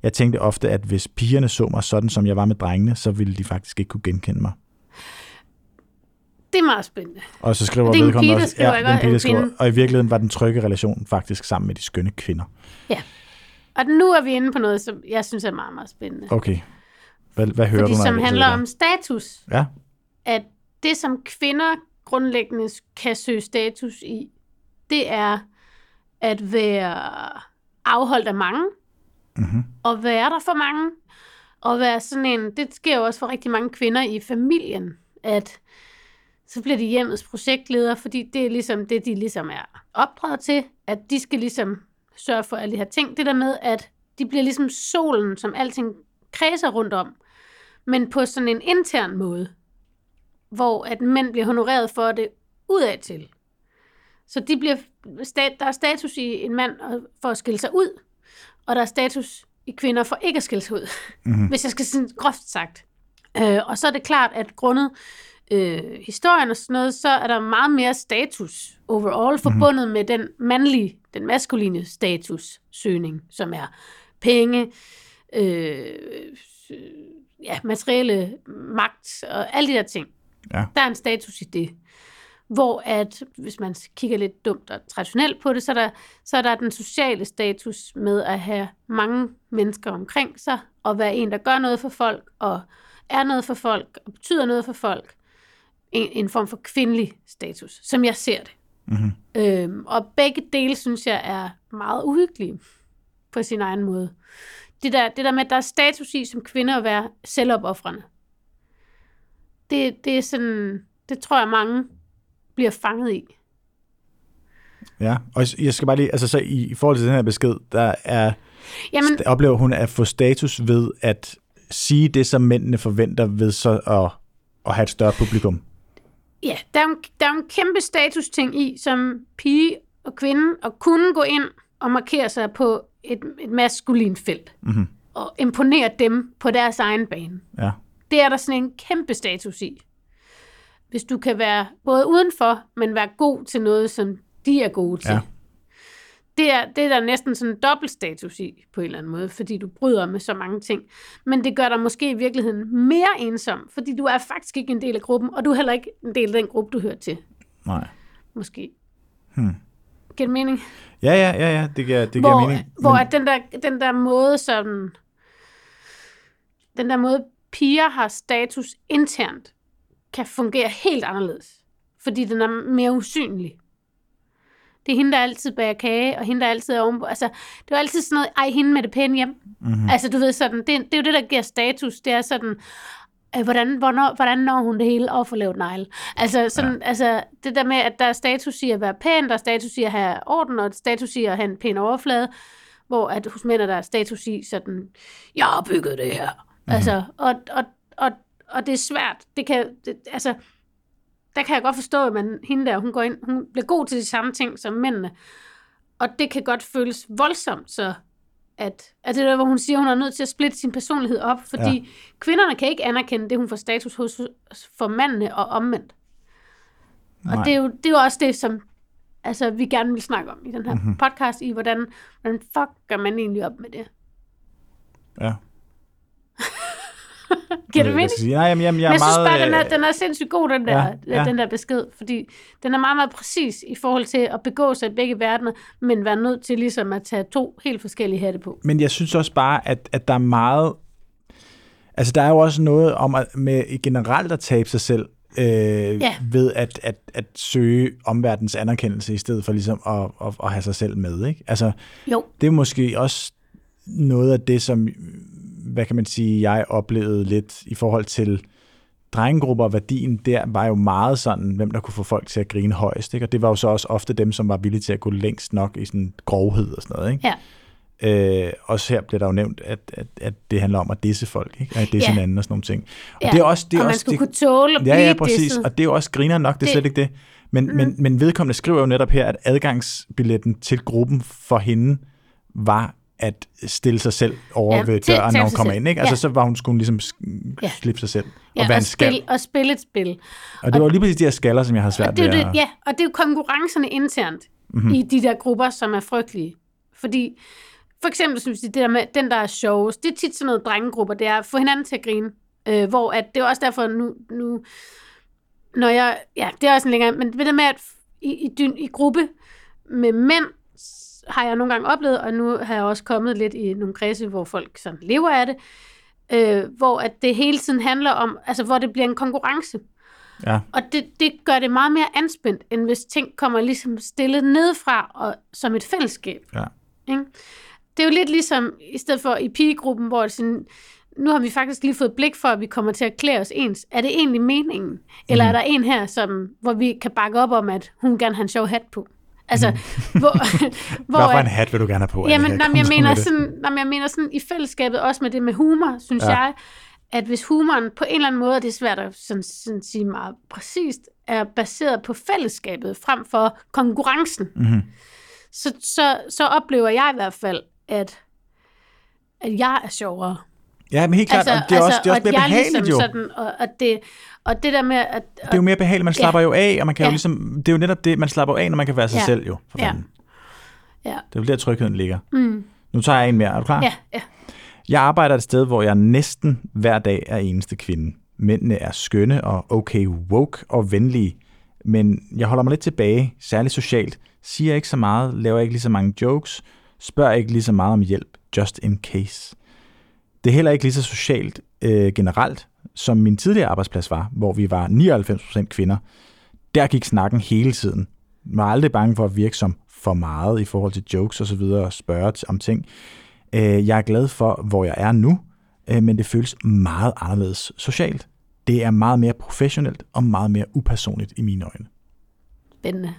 Jeg tænkte ofte, at hvis pigerne så mig sådan, som jeg var med drengene, så ville de faktisk ikke kunne genkende mig. Det er meget spændende. Og så skriver Det er en pige, der også, skriver, ja, en pige, der skriver, og i virkeligheden var den trygge relation faktisk sammen med de skønne kvinder. Og nu er vi inde på noget, som jeg synes er meget, meget spændende. Okay, hvad, hvad hører Fordi du, jeg som handler om status. Ja, At det, som kvinder grundlæggende kan søge status i, det er at være afholdt af mange, mm-hmm. og være der for mange, og være sådan en, det sker jo også for rigtig mange kvinder i familien, at så bliver de hjemmets projektleder, fordi det er ligesom det, de ligesom er opdraget til, at de skal ligesom sørge for alle de her ting. Det der med, at de bliver ligesom solen, som alting kredser rundt om, men på sådan en intern måde, hvor at mænd bliver honoreret for det udad til. Så de bliver, der er status i en mand for at skille sig ud, og der er status i kvinder for ikke at skille sig ud, Mhm. hvis jeg skal sådan groft sagt. Øh, og så er det klart, at grundet øh, historien og sådan noget, så er der meget mere status overall forbundet med den mandlige, den maskuline statussøgning, som er penge, øh, ja, materielle magt og alle de der ting. Ja. Der er en status i det. Hvor at, hvis man kigger lidt dumt og traditionelt på det, så er, der, så er der den sociale status med at have mange mennesker omkring sig, og være en, der gør noget for folk, og er noget for folk, og betyder noget for folk. En, en form for kvindelig status, som jeg ser det. Mm-hmm. Øhm, og begge dele, synes jeg, er meget uhyggelige på sin egen måde. Det der, det der med, at der er status i som kvinde at være selvopoffrende. Det, det er sådan, det tror jeg mange bliver fanget i. Ja, og jeg skal bare lige, altså så i, i forhold til den her besked, der er, Jamen, st- oplever hun at få status ved at sige det, som mændene forventer ved så at, at have et større publikum. ja, der er, en, der er en kæmpe status-ting i, som pige og kvinde, at kunne gå ind og markere sig på et, et maskulint felt. Mm-hmm. Og imponere dem på deres egen bane. Ja. Det er der sådan en kæmpe status i. Hvis du kan være både udenfor, men være god til noget, som de er gode til. Ja. Det, er, det er der næsten sådan en dobbelt status i, på en eller anden måde, fordi du bryder med så mange ting. Men det gør dig måske i virkeligheden mere ensom, fordi du er faktisk ikke en del af gruppen, og du er heller ikke en del af den gruppe, du hører til, Nej. måske. Hmm. Giver det mening? Ja, ja, ja, ja, det giver, det hvor, giver mening. Hvor Men- at den, der, den der måde, sådan, den der måde, piger har status internt, kan fungere helt anderledes. Fordi den er mere usynlig. Det er hende, der altid bager kage, og hende, der altid er ovenpå. Altså, det er altid sådan noget, ej, hende med det pæne hjem. Mhm. Altså, du ved sådan, det, det er jo det, der giver status. Det er sådan, øh, hvordan, hvornår, hvordan når hun det hele og får lavet negle. Altså, sådan, ja. altså det der med, at der er status i at være pæn, der er status i at have orden, og status i at have en pæn overflade, hvor at hos mænd er der status i sådan, jeg har bygget det her. Mm. Altså, og, og, og, og det er svært. Det kan, det, altså, der kan jeg godt forstå, at man, hende der, hun, går ind, hun bliver god til de samme ting som mændene. Og det kan godt føles voldsomt, så at, at det er der, hvor hun siger, at hun er nødt til at splitte sin personlighed op, fordi ja. kvinderne kan ikke anerkende det, hun får status hos for mændene og omvendt. Nej. Og det er, jo, det er jo også det, som altså, vi gerne vil snakke om i den her mm-hmm. podcast, i hvordan, hvordan fuck gør man egentlig op med det? Ja. Giver det mening? Nej, jamen, jamen, jeg, jeg meget, synes bare, den er, den er sindssygt god, den der, ja, ja. den der besked, fordi den er meget, meget præcis i forhold til at begå sig i begge verdener, men være nødt til ligesom at tage to helt forskellige hatte på. Men jeg synes også bare, at, at der er meget... Altså, der er jo også noget om at, med generelt at tabe sig selv, øh, ja. ved at, at, at søge omverdens anerkendelse, i stedet for ligesom at, at, at have sig selv med. Ikke? Altså, jo. Det er måske også noget af det, som hvad kan man sige, jeg oplevede lidt i forhold til drengegrupper, værdien der var jo meget sådan, hvem der kunne få folk til at grine højst, ikke? og det var jo så også ofte dem, som var villige til at gå længst nok i sådan grovhed og sådan noget. Ikke? Ja. Øh, også her bliver der jo nævnt, at, at, at det handler om at disse folk, ikke? at disse ja. hinanden og sådan nogle ting. Og ja. det er også, det er og man også, skulle det, kunne tåle at ja, blive ja, præcis. disset. Og det er jo også griner nok, det er det, slet ikke det. Men, mm. men, men vedkommende skriver jo netop her, at adgangsbilletten til gruppen for hende var at stille sig selv over ja, ved døren, når hun kommer ind. Ikke? Altså, ja. så var hun skulle ligesom ja. slippe sig selv og ja, være og en skal. Spil, og spille et spil. Og det og, var lige præcis de her skaller, som jeg har svært og det, ved det, at... Ja, og det er jo konkurrencerne internt mm-hmm. i de der grupper, som er frygtelige. Fordi, for eksempel synes jeg, det der med, den der er sjovest, det er tit sådan noget drengegrupper, det er at få hinanden til at grine. Øh, hvor at, det er også derfor, nu, nu når jeg, ja, det er også en længere, men ved det med, at i, i, i gruppe med mænd, har jeg nogle gange oplevet, og nu har jeg også kommet lidt i nogle kredse, hvor folk sådan lever af det, øh, hvor at det hele tiden handler om, altså hvor det bliver en konkurrence. Ja. Og det, det gør det meget mere anspændt, end hvis ting kommer ligesom stillet nedefra og som et fællesskab. Ja. Ikke? Det er jo lidt ligesom, i stedet for i pigegruppen, hvor det sådan, nu har vi faktisk lige fået blik for, at vi kommer til at klæde os ens. Er det egentlig meningen? Eller mm. er der en her, som, hvor vi kan bakke op om, at hun gerne har en sjov hat på? Altså, hvor, hvor Hvad for en hat vil du gerne have på? Jamen, jamen jeg, mener sådan, jamen, jeg mener sådan i fællesskabet, også med det med humor, synes ja. jeg, at hvis humoren på en eller anden måde, det er svært at sådan, sådan sige meget præcist, er baseret på fællesskabet frem for konkurrencen, mm-hmm. så, så, så oplever jeg i hvert fald, at, at jeg er sjovere. Ja, men helt klart, altså, og det er også, det er også mere behageligt ligesom jo. Sådan, og, og, det, og det der med at... Det er jo mere behageligt, man slapper ja. jo af, og man kan ja. jo ligesom, det er jo netop det, man slapper af, når man kan være sig ja. selv jo. For ja. ja. Det er jo der, trygheden ligger. Mm. Nu tager jeg en mere, er du klar? Ja, ja. Jeg arbejder et sted, hvor jeg næsten hver dag er eneste kvinde. Mændene er skønne og okay woke og venlige, men jeg holder mig lidt tilbage, særligt socialt. Siger ikke så meget, laver ikke lige så mange jokes, spørger ikke lige så meget om hjælp, just in case. Det er heller ikke lige så socialt øh, generelt, som min tidligere arbejdsplads var, hvor vi var 99% kvinder. Der gik snakken hele tiden. Jeg var aldrig bange for at virke som for meget i forhold til jokes osv. og, og spørge om ting. Øh, jeg er glad for, hvor jeg er nu, øh, men det føles meget anderledes socialt. Det er meget mere professionelt og meget mere upersonligt i mine øjne. Spændende.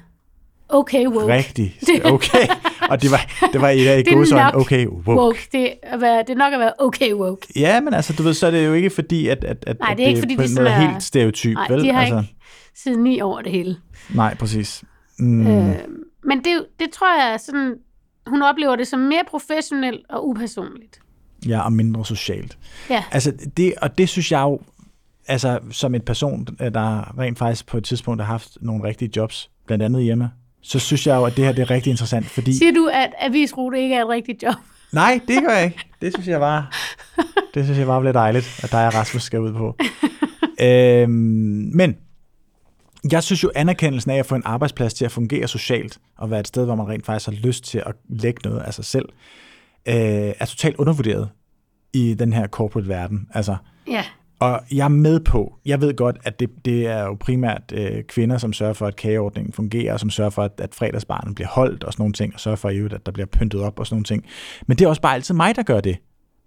Okay woke. Rigtig okay. Og det var, det var et af sådan, okay woke. woke. Det, er, det er nok at være okay woke. Ja, men altså, du ved, så er det jo ikke fordi, at, at, at, nej, det er ikke, fordi, det noget er, helt stereotyp, nej, vel? de har altså, ikke siden ni år det hele. Nej, præcis. Mm. Øh, men det, det tror jeg sådan, hun oplever det som mere professionelt og upersonligt. Ja, og mindre socialt. Ja. Altså, det, og det synes jeg jo, altså som en person, der rent faktisk på et tidspunkt har haft nogle rigtige jobs, blandt andet hjemme, så synes jeg jo, at det her det er rigtig interessant. Fordi... Siger du, at avisrute ikke er et rigtigt job? Nej, det gør jeg ikke. Det synes jeg bare, det synes jeg bare bliver dejligt, at der er Rasmus skal ud på. øhm, men jeg synes jo, anerkendelsen af at få en arbejdsplads til at fungere socialt, og være et sted, hvor man rent faktisk har lyst til at lægge noget af sig selv, øh, er totalt undervurderet i den her corporate verden. Altså, ja. Og jeg er med på, jeg ved godt, at det, det er jo primært øh, kvinder, som sørger for, at kageordningen fungerer, og som sørger for, at, at fredagsbarnen bliver holdt og sådan nogle ting, og sørger for, at der bliver pyntet op og sådan nogle ting. Men det er også bare altid mig, der gør det.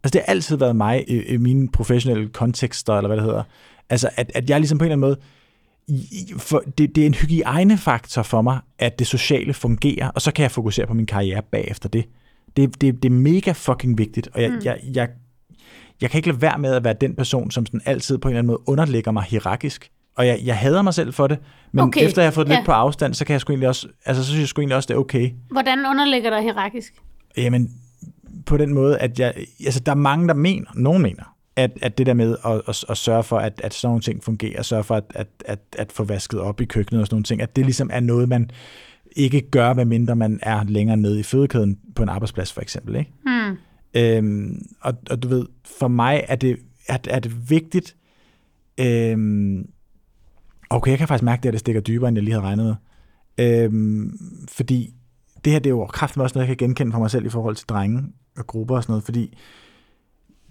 Altså, det har altid været mig i, i mine professionelle kontekster, eller hvad det hedder. Altså, at, at jeg ligesom på en eller anden måde, i- for det, det er en hygiejnefaktor for mig, at det sociale fungerer, og så kan jeg fokusere på min karriere bagefter det. Det, det, det er mega fucking vigtigt, og jeg, mm. jeg, jeg, jeg kan ikke lade være med at være den person, som sådan altid på en eller anden måde underlægger mig hierarkisk. Og jeg, jeg hader mig selv for det, men Okay, efter jeg har fået det ja. lidt på afstand, så kan jeg sgu egentlig også, altså så synes jeg sgu egentlig også, det er okay. Hvordan underlægger dig hierarkisk? Jamen, på den måde, at jeg, altså der er mange, der mener, nogen mener, at, at det der med at, at, at sørge for, at, at sådan nogle ting fungerer, sørge for at, at, at, at få vasket op i køkkenet og sådan nogle ting, at det ligesom er noget, man ikke gør, medmindre man er længere nede i fødekæden på en arbejdsplads for eksempel. Ikke? Hmm. Øhm, og, og du ved, for mig er det, er, er det vigtigt, øhm, okay, jeg kan faktisk mærke, det, at det stikker dybere, end jeg lige havde regnet med. Øhm, fordi det her, det er jo kraften også noget, jeg kan genkende for mig selv i forhold til drenge og grupper og sådan noget, fordi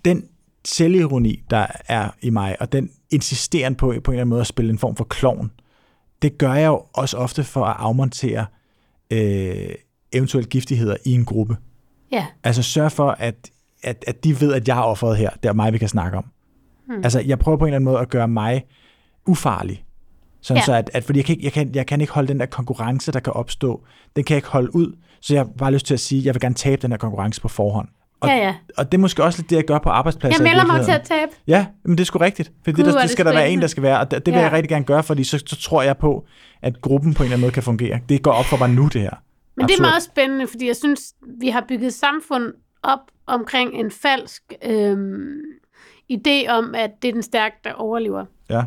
den selvironi, der er i mig, og den insisteren på, på en eller anden måde at spille en form for klovn, det gør jeg jo også ofte for at afmontere øh, eventuelle giftigheder i en gruppe. Ja. Altså sørg for, at, at, at de ved, at jeg er offeret her. Det er mig, vi kan snakke om. Hmm. Altså jeg prøver på en eller anden måde at gøre mig ufarlig. Sådan Ja. så, at, at fordi jeg kan, ikke, jeg, kan, jeg kan ikke holde den der konkurrence, der kan opstå. Den kan jeg ikke holde ud. Så jeg har bare lyst til at sige, at jeg vil gerne tabe den her konkurrence på forhånd. Og, Ja, ja. og det er måske også lidt det, jeg gør på arbejdspladser. Jeg melder mig til at tabe. Ja, men det er sgu rigtigt. For det, der, er det skal der være en, der skal være, og det, det vil Ja. jeg rigtig gerne gøre, fordi så, så tror jeg på, at gruppen på en eller anden måde kan fungere. Det går op for mig nu, det her. Men det er Absurd. meget spændende, fordi jeg synes, vi har bygget samfund op omkring en falsk øhm, idé om, at det er den stærke, der overlever. Ja,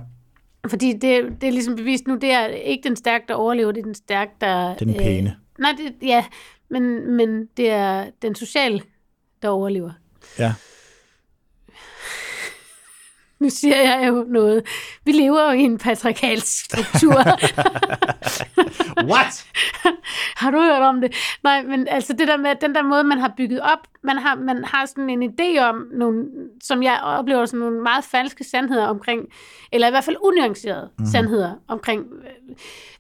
Fordi det, det er ligesom bevist nu, det er ikke den stærke, der overlever, det er den stærke, der... det er den pæne. Øh, nej, det, ja, men, men det er den sociale, der overlever. Ja. Nu siger jeg jo noget. Vi lever jo i en patriarkalsk struktur. What? har du hørt om det? Nej, men altså det der med, den der måde, man har bygget op, man har, man har sådan en idé om nogle, som jeg oplever som nogle meget falske sandheder omkring, eller i hvert fald unuancerede mm. sandheder omkring, øh,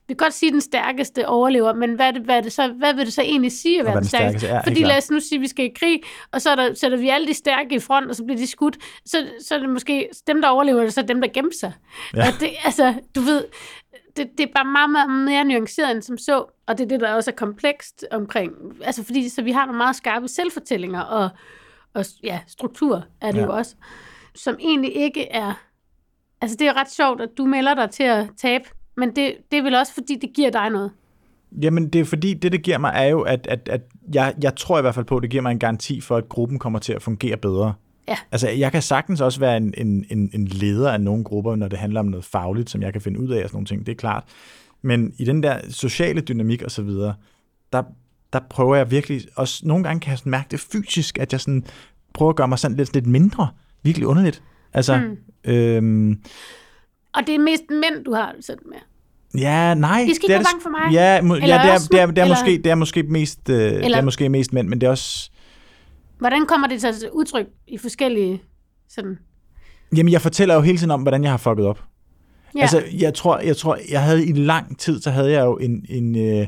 vi kan godt sige, at den stærkeste overlever, men hvad, er det, hvad, er det så, hvad vil det så egentlig sige at være den den stærkeste? stærkeste er, Fordi lad os nu sige, at vi skal i krig, og så er der, sætter vi alle de stærke i front, og så bliver de skudt, så, så er det måske dem, der overlever, er så dem, der gemmer sig. Ja. Ja. Og det, altså, du ved, det, det er bare meget, meget mere nuanceret end som så, og det er det, der også er komplekst omkring. Altså fordi, så vi har nogle meget skarpe selvfortællinger, og, og ja, struktur er det Ja. ja. jo også, som egentlig ikke er... Altså det er ret sjovt, at du melder dig til at tabe, men det, det er vel også, fordi det giver dig noget. Jamen, det er fordi, det det giver mig er jo, at, at, at jeg, jeg tror i hvert fald på, at det giver mig en garanti for, at gruppen kommer til at fungere bedre. Ja. Altså, jeg kan sagtens også være en, en, en, en leder af nogle grupper, når det handler om noget fagligt, som jeg kan finde ud af og sådan nogle ting, det er klart. Men i den der sociale dynamik og så videre, der, der prøver jeg virkelig, også nogle gange kan jeg sådan mærke det fysisk, at jeg sådan prøver at gøre mig sådan lidt, lidt mindre. Virkelig underligt. Altså, mm. øhm, Og det er mest mænd, du har sådan med. Ja, nej. I skal ikke det er være det- bange for mig. Ja, må, ja Eller det, er, det, er, det, er eller- måske, det er måske mest, øh, det er Eller- måske mest mænd, men det er også... Hvordan kommer det til udtryk i forskellige sådan... Jamen, jeg fortæller jo hele tiden om, hvordan jeg har fucket op. Ja. Altså, jeg tror, jeg tror, jeg havde i lang tid, så havde jeg jo en, en, øh,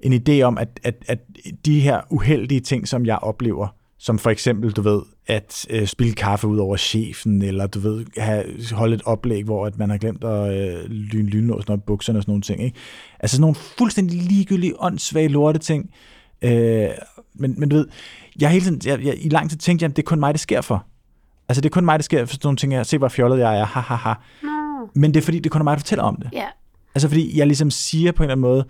en idé om, at, at, at de her uheldige ting, som jeg oplever, som for eksempel, du ved, at øh, spille kaffe ud over chefen, eller du ved, have, holde et oplæg, hvor at man har glemt at øh, lyne lynlåsen op bukserne og sådan nogle ting. Ikke? Altså sådan nogle fuldstændig ligegyldige, åndssvage lorte ting. Øh, men, men du ved, jeg hele tiden, jeg, jeg, i lang tid tænkte jeg, at det er kun mig, det sker for. Altså det er kun mig, det sker for sådan nogle ting her. Se, hvor fjollet jeg er. Ha, ha, ha. Nå, Men det er fordi, det kun er mig, der fortæller om det. ja. Altså fordi jeg ligesom siger på en eller anden måde,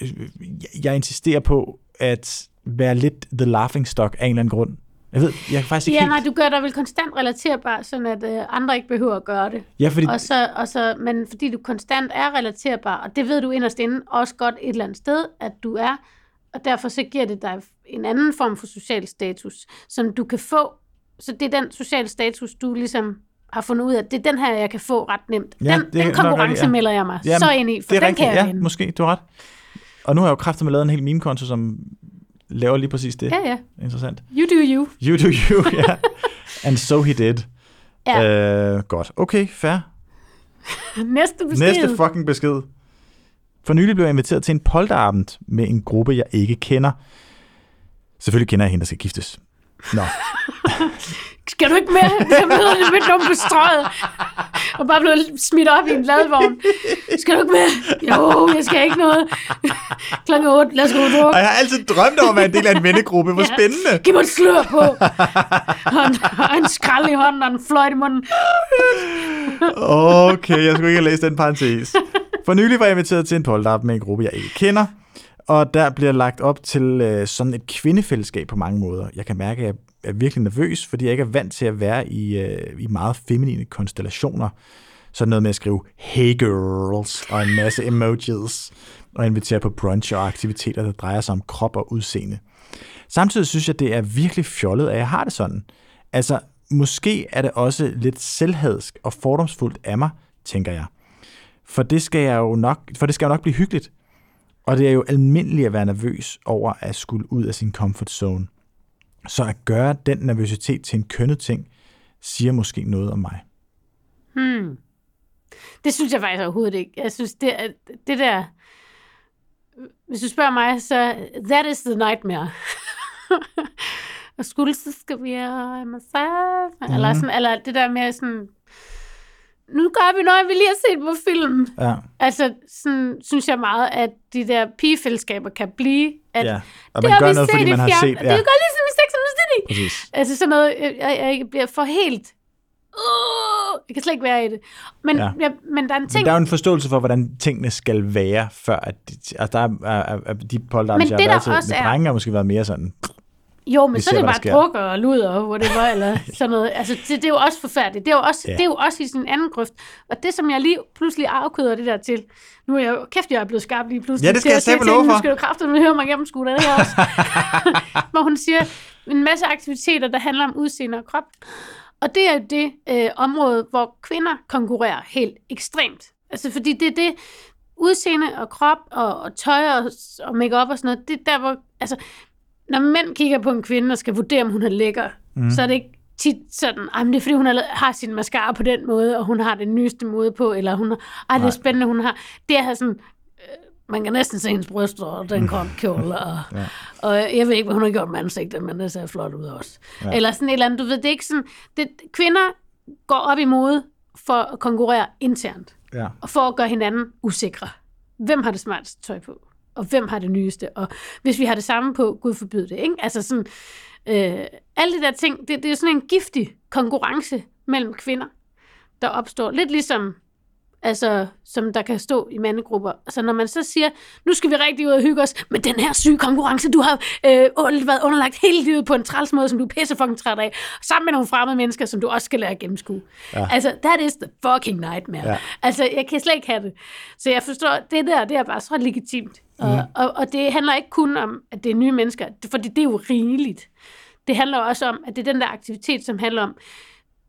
øh, jeg- jeg insisterer på at være lidt the laughing stock af en eller anden grund. Jeg ved, jeg kan faktisk ikke Ja, helt... nej, du gør dig vel konstant relaterbar, sådan at øh, andre ikke behøver at gøre det. Ja, fordi... Og så, og så, men fordi du konstant er relaterbar, og det ved du inderst inde også godt et eller andet sted, at du er, og derfor så giver det dig en anden form for social status, som du kan få. Så det er den sociale status, du ligesom har fundet ud af, det er den her, jeg kan få ret nemt. Ja, den, det den nok konkurrence rigtigt, ja. melder jeg mig Jamen, så ind i, for det er den rigtigt, kan jeg ja, vinde. måske, du har ret. Og nu har jeg jo kraftigt med lavet en hel meme-konto, som laver lige præcis det. Ja, ja. Interessant. You do you. You do you, ja. And so he did. Ja. Øh, godt. Okay, fair. Næste besked. Næste fucking besked. For nylig blev jeg inviteret til en polterabend med en gruppe, jeg ikke kender. Selvfølgelig kender jeg hende, der skal giftes. Nå, skal du ikke med? Jeg møder det midt om på strøget. Og bare blev smidt op i en ladvogn. Skal du ikke med? Jo, jeg skal ikke noget. Klokken 8, lad os gå og Og jeg har altid drømt om at være en del af en vennegruppe. Hvor spændende. Giv mig et slør på. Og en, og en skrald i hånden og en fløjt i munden. Okay, jeg skulle ikke have læst den parentes. For nylig var jeg inviteret til en polterap med en gruppe, jeg ikke kender. Og der bliver lagt op til øh, sådan et kvindefællesskab på mange måder. Jeg kan mærke, at jeg er virkelig nervøs, fordi jeg ikke er vant til at være i, øh, i meget feminine konstellationer. Så noget med at skrive, hey girls, og en masse emojis, og invitere på brunch og aktiviteter, der drejer sig om krop og udseende. Samtidig synes jeg, det er virkelig fjollet, at jeg har det sådan. Altså, måske er det også lidt selvhadsk og fordomsfuldt af mig, tænker jeg. For det skal jeg jo nok, for det skal jo nok blive hyggeligt. Og det er jo almindeligt at være nervøs over at skulle ud af sin comfort zone. Så at gøre den nervøsitet til en kønnet ting, siger måske noget om mig. Hmm. Det synes jeg faktisk overhovedet ikke. Jeg synes, det, det der... Hvis du spørger mig, så that is the nightmare. og skulle så skal vi have massage, mm. eller, sådan, eller det der med sådan, nu gør vi noget, vi lige har set på film. Ja, Altså, sådan, synes jeg meget, at de der pigefællesskaber kan blive, at ja. Og det man har gør vi noget, fordi man har fjern- set... Det er jo godt ligesom i Sex and the City. præcis. Altså sådan noget, jeg, jeg, jeg bliver for helt... Uh, jeg kan slet ikke være i det. Men, Ja. ja. men der er en Men ting... der er jo en forståelse for, hvordan tingene skal være, før at de, altså der er, er, er de polterabs, Men jeg det, har der været til, også med er- drenge har måske været mere sådan, Jo, men Vi så ser, er det bare drukker og luder og whatever, eller sådan noget. Altså, det, det er jo også forfærdeligt. Det er jo også, Ja. det er jo også i sin anden grøft. Og det, som jeg lige pludselig afkoder det der til, nu er jeg jo, kæft, jeg er blevet skarp lige pludselig. Ja, det skal til jeg til love for. Nu skal du kraftigt høre mig gennem skudt af det her også. Hvor hun siger, en masse aktiviteter, der handler om udseende og krop. Og det er det øh, område, hvor kvinder konkurrerer helt ekstremt. Altså, fordi det er det, udseende og krop og, og tøj og, og makeup og sådan noget, det er der, hvor, altså, når mænd kigger på en kvinde og skal vurdere, om hun er lækker, mm. så er det ikke tit sådan, "Ej, men det er fordi, hun har, sin mascara på den måde, og hun har den nyeste måde på, eller hun har, ej, det er spændende, hun har. Det er sådan, øh, man kan næsten se hendes bryster og den kom kjole, og, Ja. og jeg ved ikke, hvad hun har gjort med ansigtet, men det ser flot ud også. Ja. Eller sådan et eller andet, du ved, det er ikke sådan, det, kvinder går op i mode for at konkurrere internt ja. og for at gøre hinanden usikre. Hvem har det smarteste tøj på? Og hvem har det nyeste? Og hvis vi har det samme på, Gud forbyde det, ikke? Altså sådan, øh, alle de der ting, det, det er sådan en giftig konkurrence mellem kvinder, der opstår. Lidt ligesom, altså, som der kan stå i mandegrupper. Altså når man så siger, nu skal vi rigtig ud og hygge os, med den her syge konkurrence, du har øh, været underlagt hele livet på en træls måde, som du er pisse fucking træt af, sammen med nogle fremmede mennesker, som du også skal lære at gennemskue. Ja. Altså, that is the fucking nightmare. Ja. Altså, jeg kan slet ikke have det. Så jeg forstår, det der, det er bare så legitimt. Og, Mm. og, og det handler ikke kun om, at det er nye mennesker, fordi det er jo rigeligt. Det handler også om, at det er den der aktivitet, som handler om,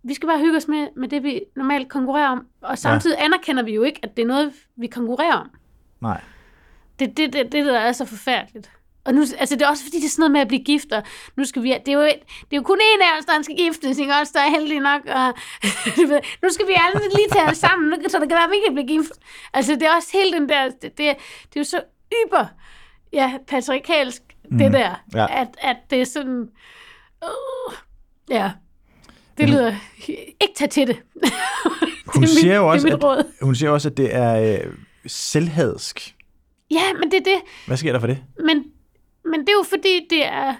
vi skal bare hygge os med, med det, vi normalt konkurrerer om. Og samtidig ja. anerkender vi jo ikke, at det er noget, vi konkurrerer om. Nej. Det er det, det, det, der er så forfærdeligt. Og nu, altså det er også fordi, det er sådan noget med at blive gift, og nu skal vi, det er jo, det er jo kun en af os, der skal giftes, ikke også, der er heldig nok, og nu skal vi alle lige tage os sammen, nu- så det kan være, at vi kan blive gift. Altså det er også hele den der, det, det, det er jo så yber, ja, patriarkalsk, mm. det der, Ja. at, at det er sådan, uh, ja, det lyder, ikke tage til det. Hun det er siger jo også, det at, hun siger også, at det er øh, selvhadsk. Ja, men det er det, Hvad sker der for det? Men, men det er jo fordi, det er...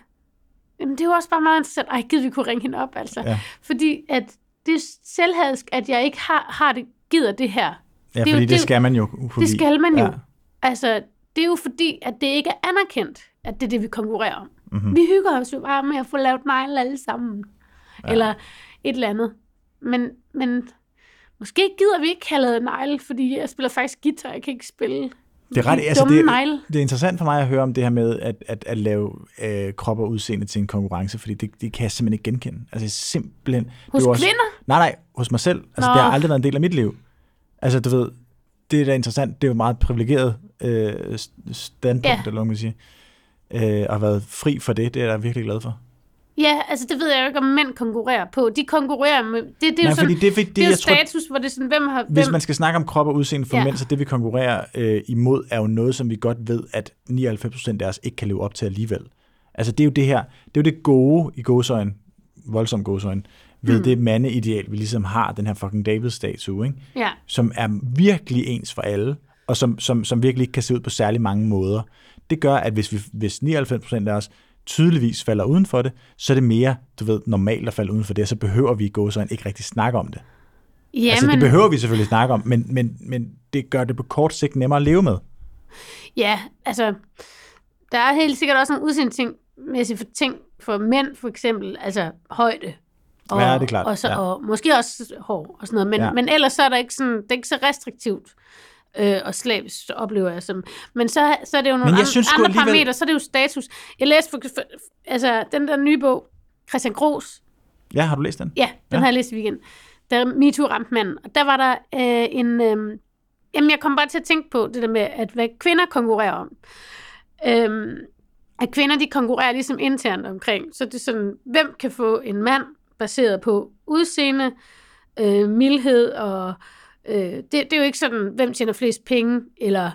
Jamen, det er jo også bare meget interessant. Ej, gider vi kunne ringe hende op, altså. Ja. Fordi at det er selvhadsk, at jeg ikke har, har det, gider det her. Ja, Det fordi jo- det, det- skal man jo. Fordi, Det skal man jo. Ja. Altså, det er jo fordi, at det ikke er anerkendt, at det er det, vi konkurrerer om. Mhm. Mm-hmm. Vi hygger os jo bare med at få lavet negle alle sammen. Ja. Eller et eller andet. Men, men måske gider vi ikke have lavet negle, fordi jeg spiller faktisk guitar, jeg kan ikke spille Det er, ret, altså det, negle. det er interessant for mig at høre om det her med at, at, at lave øh, krop og udseende til en konkurrence, fordi det, det kan jeg simpelthen ikke genkende. Altså simpelthen. det er Hos jo også, kvinder? Nej, nej, hos mig selv. Altså Nå. det har aldrig været en del af mit liv. Altså du ved, det er da interessant. Det er jo et meget privilegeret øh, standpunkt, Ja. eller hvad man sige. Øh, og har været fri for det, det er jeg virkelig glad for. Ja, altså det ved jeg jo ikke, om mænd konkurrerer på. De konkurrerer med... Det, det er Nej, jo sådan, det, fordi- det, det er jo jeg tror, status, hvor det er sådan, hvem har... Hvis hvem, man skal snakke om krop og udseende for ja. Mænd, så det vi konkurrerer øh, imod, er jo noget, som vi godt ved, at 99% af os ikke kan leve op til alligevel. Altså det er jo det her, det er jo det gode i gåsøjen, voldsomt gåsøjen, ved det mandeideal, vi ligesom har, den her fucking David-statue, ikke? Ja. som er virkelig ens for alle, og som, som, som virkelig ikke kan se ud på særlig mange måder. Det gør, at hvis, vi, hvis 99% af os tydeligvis falder uden for det, så er det mere, du ved, normalt at falde uden for det, og så behøver vi gå så ikke rigtig snakke om det. Ja, altså, det behøver vi selvfølgelig snakke om, men, men, men det gør det på kort sigt nemmere at leve med. Ja, altså, der er helt sikkert også nogle udseendetingmæssige for ting for mænd, for eksempel, altså højde. Og, Ja, det er klart, Og, så, ja. og måske også hår og sådan noget, men, ja. men ellers så er der ikke sådan, det er ikke så restriktivt øh, og slavisk, oplever jeg som. Men så, så er det jo nogle jeg an, synes andre alligevel- parametre, så er det jo status. Jeg læste for, for, altså den der nye bog, Christian Gros, Ja, har du læst den? Ja, den Ja. har jeg læst i weekenden. Der MeToo ramte manden. Og der var der øh, en... Øh, jamen, jeg kom bare til at tænke på det der med, at hvad kvinder konkurrerer om. Øhm, at kvinder, de konkurrerer ligesom internt omkring. Så det er sådan, hvem kan få en mand baseret på udseende, øh, mildhed og... Øh, det, det er jo ikke sådan, hvem tjener flest penge, eller...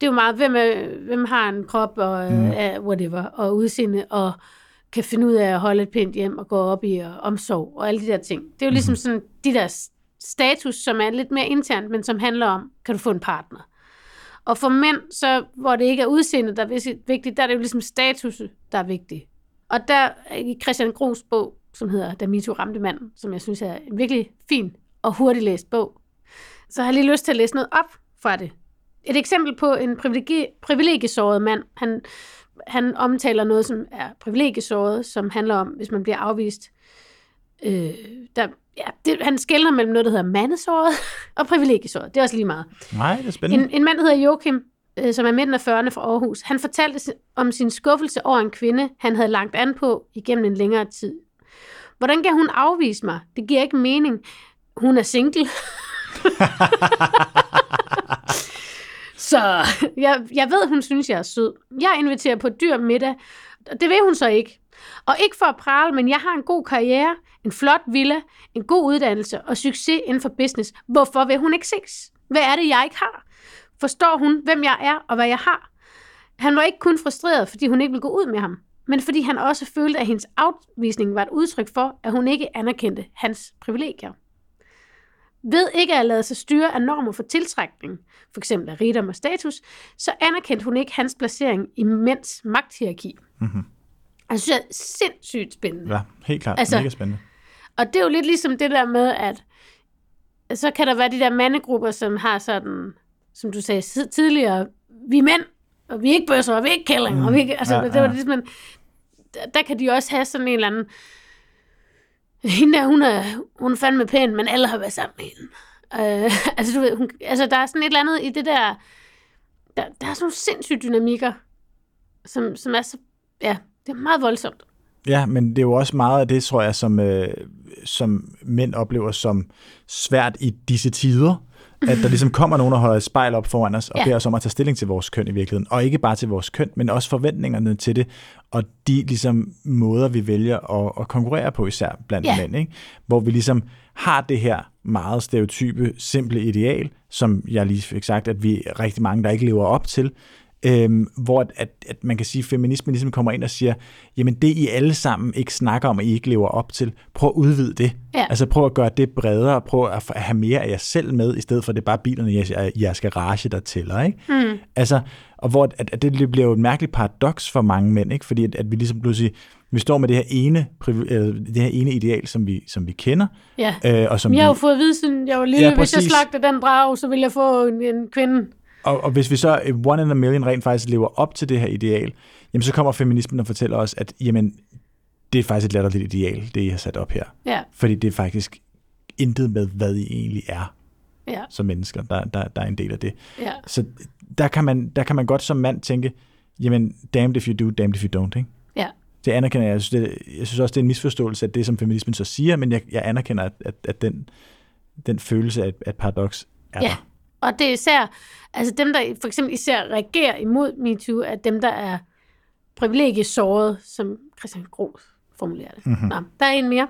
Det er jo meget, hvem, er, hvem har en krop og Mm. mm. uh, whatever, og udseende, og kan finde ud af at holde et pænt hjem og gå op i og omsorg og alle de der ting. Det er jo ligesom sådan de der status, som er lidt mere internt, men som handler om, kan du få en partner? Og for mænd, så, hvor det ikke er udseendet, der er vigtigt, der er det jo ligesom status, der er vigtigt. Og der i Christian Gros bog, som hedder Da MeToo ramte manden, som jeg synes er en virkelig fin og hurtigt læst bog, så har jeg lige lyst til at læse noget op fra det. Et eksempel på en privilegi- privilegiesåret mand, han, han omtaler noget, som er privilegiesåret, som handler om, hvis man bliver afvist. Øh, der, ja, det, han skældner mellem noget, der hedder mandesåret og privilegiesåret. Det er også lige meget. Nej, det er spændende. En, en mand, der hedder Joachim, øh, som er midten af 40'erne fra Aarhus, han fortalte om sin skuffelse over en kvinde, han havde lagt an på igennem en længere tid. Hvordan kan hun afvise mig? Det giver ikke mening. Hun er single. Så jeg, jeg ved, hun synes, jeg er sød. Jeg inviterer på dyr middag, og det vil hun så ikke. Og ikke for at prale, men jeg har en god karriere, en flot villa, en god uddannelse og succes inden for business. Hvorfor vil hun ikke ses? Hvad er det, jeg ikke har? Forstår hun, hvem jeg er og hvad jeg har? Han var ikke kun frustreret, fordi hun ikke ville gå ud med ham, men fordi han også følte, at hendes afvisning var et udtryk for, at hun ikke anerkendte hans privilegier. Ved ikke at lade sig styre af normer for tiltrækning, for eksempel af rigdom og status, så anerkendte hun ikke hans placering i mænds magthierarki. Mhm. Jeg synes, det er sindssygt spændende. Ja, helt klart. Altså- Mega spændende. Og det er jo lidt ligesom det der med, at så kan der være de der mandegrupper, som har sådan, som du sagde tid- tidligere, vi er mænd, og vi er ikke bøsser, og vi er ikke kællinger, og vi er ikke, altså, Ja, ja, det var ligesom der, der kan de også have sådan en eller anden, hende der, hun er, hun er fandme pæn, men alle har været sammen med hende. Øh, altså, du ved, hun, altså, der er sådan et eller andet i det der, der, der er sådan nogle sindssyge dynamikker, som, som er så, ja, det er meget voldsomt. Ja, men det er jo også meget af det, tror jeg, som, øh, som mænd oplever som svært i disse tider. At der ligesom kommer nogen, der holder et spejl op foran os, og Ja. beder os om at tage stilling til vores køn i virkeligheden. Og ikke bare til vores køn, men også forventningerne til det, og de ligesom måder, vi vælger at, at konkurrere på, især blandt Ja. mænd. Ikke? Hvor vi ligesom har det her meget stereotype, simple ideal, som jeg lige fik sagt, at vi er rigtig mange, der ikke lever op til, Øhm, hvor at, at, at man kan sige, at feminismen ligesom kommer ind og siger, jamen det I alle sammen ikke snakker om, at I ikke lever op til, prøv at udvide det. Ja. Altså prøv at gøre det bredere, prøv at have mere af jer selv med, i stedet for at det er bare bilerne i jeres, i jeres garage, der tæller. Ikke? Mm. Altså, og hvor at, at det bliver jo et mærkeligt paradoks for mange mænd, ikke? fordi at, at vi ligesom pludselig, vi står med det her ene, øh, det her ene ideal, som vi, som vi kender, Ja. øh, og som Jeg vi, har jo fået at vide, siden jeg var lille, Ja, hvis jeg slagte den drage, så ville jeg få en, en kvinde. Og, og hvis vi så øh, one in a million rent faktisk lever op til det her ideal, jamen så kommer feminismen og fortæller os, at jamen, det er faktisk et latterligt ideal, det I har sat op her. Ja, Fordi det er faktisk intet med, hvad I egentlig er ja, som mennesker, der, der, der er en del af det. ja. Så der kan man, der kan man godt som mand tænke, jamen, damned if you do, damned if you don't, ikke? Ja. Det anerkender jeg. Jeg synes, det, jeg synes også, det er en misforståelse af det, som feminismen så siger, men jeg, jeg anerkender, at, at, at den, den følelse af et, af et paradoks er Ja. der. Og det er især, altså dem, der for eksempel især reagerer imod MeToo, er dem, der er privilegiesåret, som Christian Gros formulerer det. Mm-hmm. Nå, der er en mere.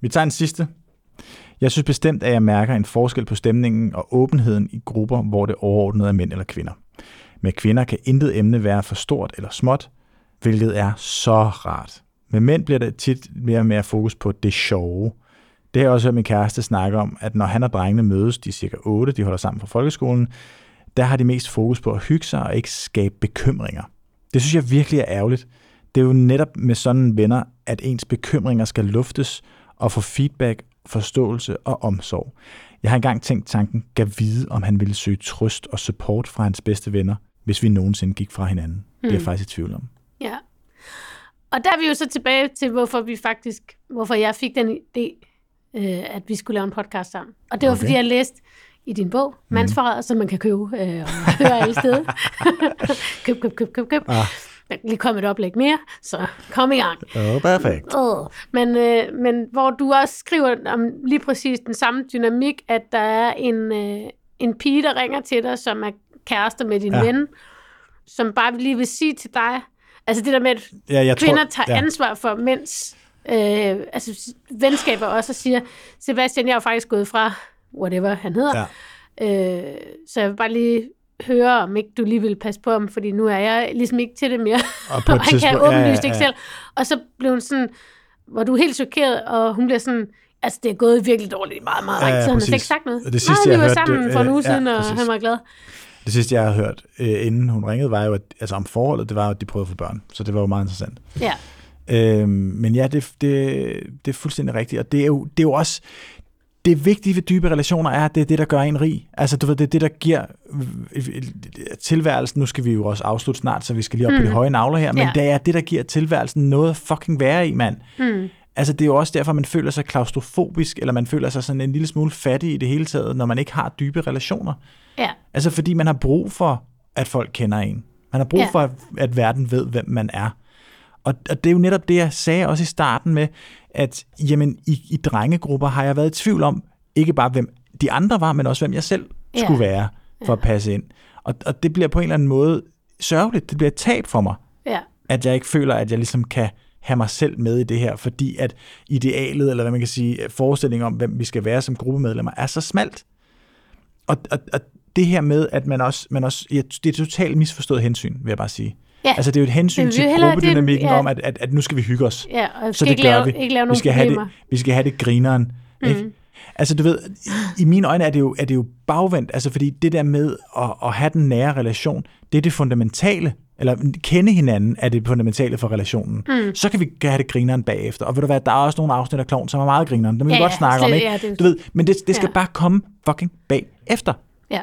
Vi tager en sidste. Jeg synes bestemt, at jeg mærker en forskel på stemningen og åbenheden i grupper, hvor det overordnet er mænd eller kvinder. Med kvinder kan intet emne være for stort eller småt, hvilket er så rart. Med mænd bliver der tit mere og mere fokus på det sjove. Det har jeg også hørt min kæreste snakke om, at når han og drengene mødes, de er cirka 8, de holder sammen fra folkeskolen, der har de mest fokus på at hygge sig og ikke skabe bekymringer. Det synes jeg virkelig er ærgerligt. Det er jo netop med sådan venner, at ens bekymringer skal luftes og få feedback, forståelse og omsorg. Jeg har engang tænkt tanken, gav vide, om han ville søge trøst og support fra hans bedste venner, hvis vi nogensinde gik fra hinanden. Det er jeg Hmm. faktisk i tvivl om. Ja. Og der er vi jo så tilbage til, hvorfor vi faktisk, hvorfor jeg fik den idé, øh, at vi skulle lave en podcast sammen. Og det var, Okay. fordi jeg læste i din bog, Mandsforræder, som man kan købe øh, og høre alle steder. køb, køb, køb, køb, køb. Ah. Der lige komme et oplæg mere, så kom i gang. Oh, perfekt. Øh. Men, øh, men hvor du også skriver om lige præcis den samme dynamik, at der er en, øh, en pige, der ringer til dig, som er kærester med din ja. ven, som bare lige vil sige til dig, altså det der med, at Ja, jeg kvinder tror, tager ja. ansvar for mænds øh, altså venskaber også, og siger, Sebastian, jeg er faktisk gået fra, whatever han hedder, Ja. øh, så jeg vil bare lige høre, om ikke du lige vil passe på ham, fordi nu er jeg ligesom ikke til det mere. Og han kan tidspunkt- ja, åbenlyst ja, ikke ja. selv. Og så blev hun sådan, hvor du er helt chokeret, og hun bliver sådan, altså det er gået virkelig dårligt, meget, meget Ja, ja, ja, så han præcis. fik sagt noget. Og det sidste, Nej, jeg vi var sammen det- for en uge ja, siden, og præcis. han var glad. Det sidste, jeg har hørt, øh, inden hun ringede, var jo, at, altså om forholdet, det var jo, at de prøvede at få børn. Så det var jo meget interessant. Ja, Øhm, men ja, det, det, det er fuldstændig rigtigt. Og det er jo, det er jo også... Det vigtige ved dybe relationer er, at det er det, der gør en rig. Altså, du ved, det er det, der giver tilværelsen. Nu skal vi jo også afslutte snart, så vi skal lige op mm. på de høje navler her. Men Ja. det er det, der giver tilværelsen noget at fucking være i, mand. mm. Altså, det er jo også derfor, man føler sig klaustrofobisk, eller man føler sig sådan en lille smule fattig i det hele taget, når man ikke har dybe relationer. ja, Altså, fordi man har brug for, at folk kender en. Man har brug Ja. for, at, at verden ved, hvem man er. Og, og det er jo netop det, jeg sagde også i starten med, at jamen, i, i drengegrupper har jeg været i tvivl om, ikke bare hvem de andre var, men også hvem jeg selv Ja. skulle være for at passe ind. Og, og det bliver på en eller anden måde sørgeligt. Det bliver et tab for mig, ja, at jeg ikke føler, at jeg ligesom kan have mig selv med i det her, fordi at idealet, eller hvad man kan sige, forestillingen om, hvem vi skal være som gruppemedlemmer, er så smalt. Og, og, og det her med, at man også, man også ja, det er et totalt misforstået hensyn, vil jeg bare sige. Ja. Altså det er jo et hensyn Det til vi det- gruppedynamikken ja. om, at, at, at nu skal vi hygge os. ja, og Så skal det ikke gør lave, vi. ikke lave vi skal have det, vi skal have det grineren. Mm. Ikke? Altså du ved, i, i mine øjne er det, jo, er det jo bagvendt, altså fordi det der med at, at have den nære relation, det er det fundamentale, eller kende hinanden er det fundamentale for relationen. Mm. Så kan vi have det grineren bagefter. Og ved du hvad, der er også nogle afsnit af Klovn, som er meget grineren. Dem vil vi Ja, godt ja, snakke om, slet- ikke? ja, det- Du ved, men det, det skal Ja. bare komme fucking bagefter. Ja.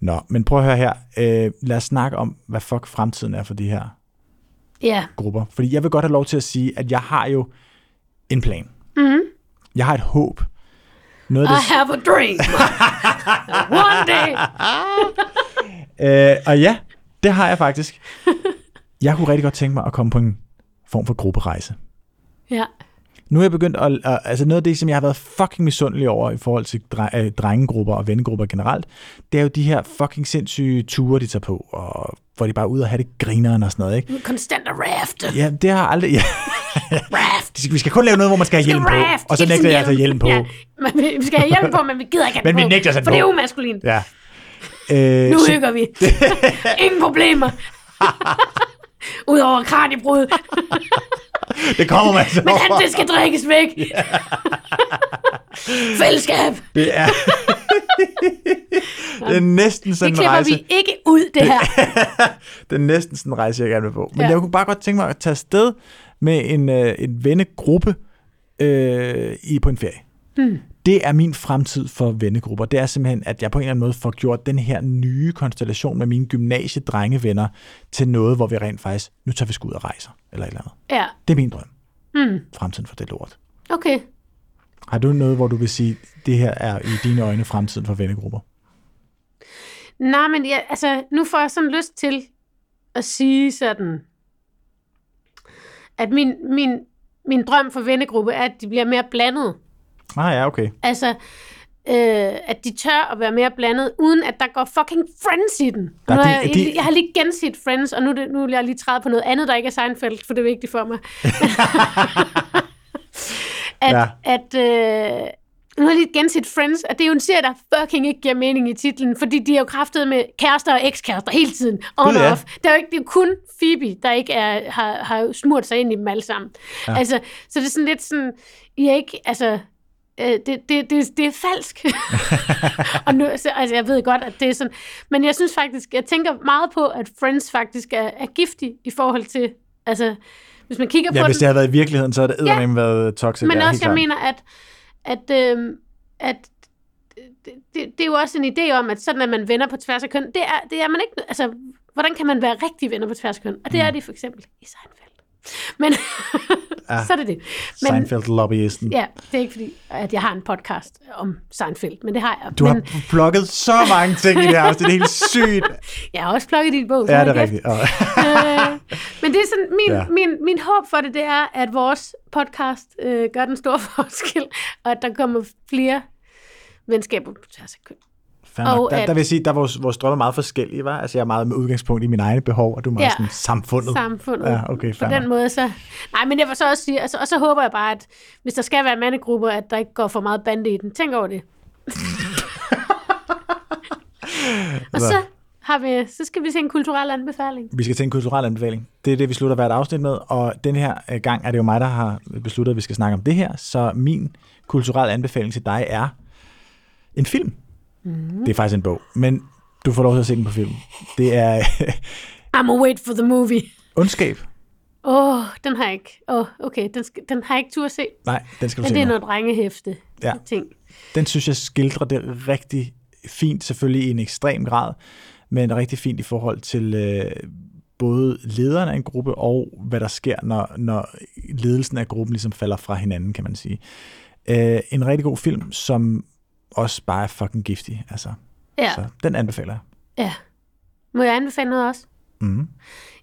Nå, men prøv at høre her. Øh, lad os snakke om, hvad fuck fremtiden er for de her Ja. grupper. Fordi jeg vil godt have lov til at sige, at jeg har jo en plan. Mm-hmm. Jeg har et håb. Noget I det, have a dream. One day. øh, og ja, det har jeg faktisk. Jeg kunne rigtig godt tænke mig at komme på en form for grupperejse. Ja. Nu er jeg begyndt at, at altså noget af det, som jeg har været fucking misundelig over i forhold til dre, øh, drengegrupper og vennegrupper generelt, det er jo de her fucking sindssyge ture, de tager på, og hvor de bare er ude og have det grineren og sådan noget, ikke? Konstant at raft. Ja, det har aldrig... Ja. Raft. Vi skal kun lave noget, hvor man skal have hjelm på, og så nægter sådan jeg at tage hjelm på. Ja, men vi skal have hjelm på, men vi gider ikke have Men den vi på, nægter at sætte For det er på. umaskulint. Ja. Øh, Nu så- hygger vi. Ingen problemer. Udover kraniebrud. Det kommer man så Men alt det skal drikkes væk. Fællesskab. Det er, det er næsten sådan Det en klipper rejse. vi ikke ud, det her. Det er næsten sådan en rejse, jeg gerne vil på. Men Ja. jeg kunne bare godt tænke mig at tage afsted med en, øh, en vennegruppe øh, i, på en ferie. Hmm. Det er min fremtid for vennegrupper. Det er simpelthen, at jeg på en eller anden måde får gjort den her nye konstellation med mine gymnasiedrengevenner til noget, hvor vi rent faktisk, nu tager vi sgu ud og rejser, eller et eller andet. Ja, Det er min drøm. Hmm. Fremtiden for det lort. okay. Har du noget, hvor du vil sige, det her er i dine øjne fremtiden for vennegrupper? Nej, men jeg, altså, nu får jeg sådan lyst til at sige sådan, at min, min, min drøm for vennegruppe er, at de bliver mere blandet. Ah ja, okay. Altså, øh, at de tør at være mere blandet, uden at der går fucking Friends i den. Der er nu de- er jeg, de- jeg har lige genset Friends, og nu, nu vil jeg lige træde på noget andet, der ikke er Seinfeld, for det er vigtigt for mig. at Ja. at øh, nu har jeg lige genset Friends, og det er jo en serie, der fucking ikke giver mening i titlen, fordi de er jo kraftet med kærester og ekskærester hele tiden, on og off. Det er jo ikke, det er jo kun Phoebe, der ikke er, har, har smurt sig ind i dem alle sammen. Ja. Altså, så det er sådan lidt sådan, I er ikke, altså, øh, det, det, det, det er falsk. og nu, så, altså, jeg ved godt, at det er sådan, men jeg synes faktisk, jeg tænker meget på, at Friends faktisk er, er giftig i forhold til, altså, hvis man kigger Ja, på hvis den, det havde været i virkeligheden, så havde det eddermame været toxic. men ja, også, jeg klart. mener, at, at, øhm, at det, det, det er jo også en idé om, at sådan at man venner på tværs af køn, det er, det er man ikke, altså, hvordan kan man være rigtig venner på tværs af køn? Og det er de for eksempel i Seinfeld. Men Ja. så er det det. Men, Seinfeld-lobbyisten. ja, det er ikke fordi, at jeg har en podcast om Seinfeld, men det har jeg. Du men har plukket så mange ting i det her afsnit. Det er helt sygt. jeg har også plukket din bog. Ja, det er rigtigt. Øh, men det er sådan, min, ja. min, min håb for det, det er, at vores podcast øh, gør den store forskel, og at der kommer flere venskaber på tværs af køn. Og Der, at- der vil jeg sige, der er vores, vores drømme er meget forskellige, var. Altså, jeg er meget med udgangspunkt i mine egne behov, og du er meget Ja. sådan samfundet. Samfundet. Ja, okay, På den måde så... Nej, men jeg vil så også sige, altså, og så håber jeg bare, at hvis der skal være mandegrupper, at der ikke går for meget bande i den. Tænk over det. og så har vi, så skal vi se en kulturel anbefaling. Vi skal til en kulturel anbefaling. Det er det, vi slutter hvert afsnit med, og den her øh, gang er det jo mig, der har besluttet, at vi skal snakke om det her, så min kulturelle anbefaling til dig er en film. Mm. Det er faktisk en bog, men du får lov til at se den på film. Det er I'm a wait for the movie. Ondskab. Åh, oh, den har jeg ikke. Åh, oh, okay, den, skal, den har jeg ikke tur at se. Nej, den skal du Men se det er noget drengehæfte Ja. ting. Den synes jeg skildrer det rigtig fint, selvfølgelig i en ekstrem grad, men rigtig fint i forhold til øh, både lederen af en gruppe og hvad der sker, når, når ledelsen af gruppen ligesom falder fra hinanden, kan man sige. Øh, en rigtig god film, som også bare er fucking giftig. Altså. Ja, Så den anbefaler jeg. ja. Må jeg anbefale noget også? Mm.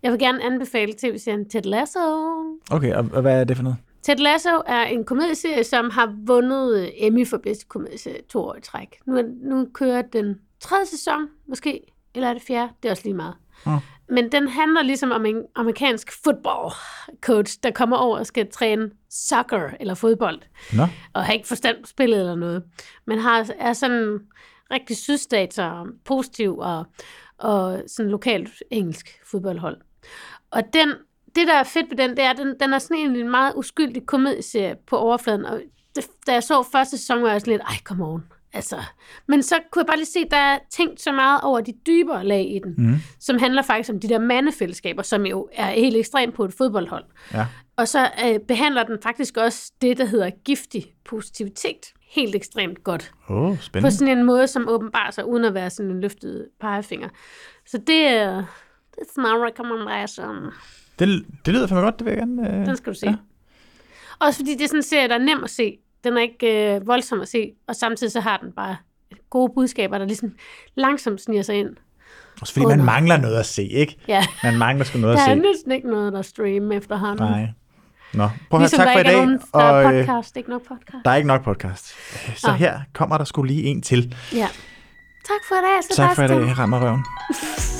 Jeg vil gerne anbefale tv-serien Ted Lasso. Okay, og, og hvad er det for noget? Ted Lasso er en komedieserie, som har vundet Emmy for bedste komedieserie to år i træk. Nu, nu kører den tredje sæson, måske, eller er det fjerde? Det er også lige meget. Mm. Men den handler ligesom om en amerikansk football coach, der kommer over og skal træne soccer eller fodbold, Nå, og har ikke forstand på spillet eller noget. Men har, er sådan rigtig sydstats og positiv og, og sådan lokalt engelsk fodboldhold. Og den, det, der er fedt ved den, det er, at den, den er sådan en meget uskyldig komedieserie på overfladen. Og det, da jeg så første sæson, var jeg sådan lidt, ej, come on. Altså. Men så kunne jeg bare lige se, der er tænkt så meget over de dybere lag i den, mm. som handler faktisk om de der mandefællesskaber, som jo er helt ekstremt på et fodboldhold. ja. Og så øh, behandler den faktisk også det, der hedder giftig positivitet, helt ekstremt godt. Åh, oh, På spændende. sådan en måde, som åbenbarer sig, uden at være sådan en løftet pegefinger. Så det er... That's my recommendation. Det, det lyder fandme godt, det vil jeg gerne. Øh. Den skal du se. Ja. Også fordi det er sådan en serie, der er nem at se. Den er ikke øh, voldsom at se, og samtidig så har den bare gode budskaber, der ligesom langsomt sniger sig ind. Også fordi man mangler noget at se, ikke? Ja, Man mangler sgu noget der at er se. næsten ikke noget, der stream efterhånden. Nej. Nå, prøv at Ligesom tak der for i er dag. nogen, der er og, øh, podcast, ikke nok podcast. Der er ikke nok podcast. Så Ah. her kommer der skulle lige en til. Ja. Tak for i dag, Tak for i Sebastian. dag, Rammer Røven.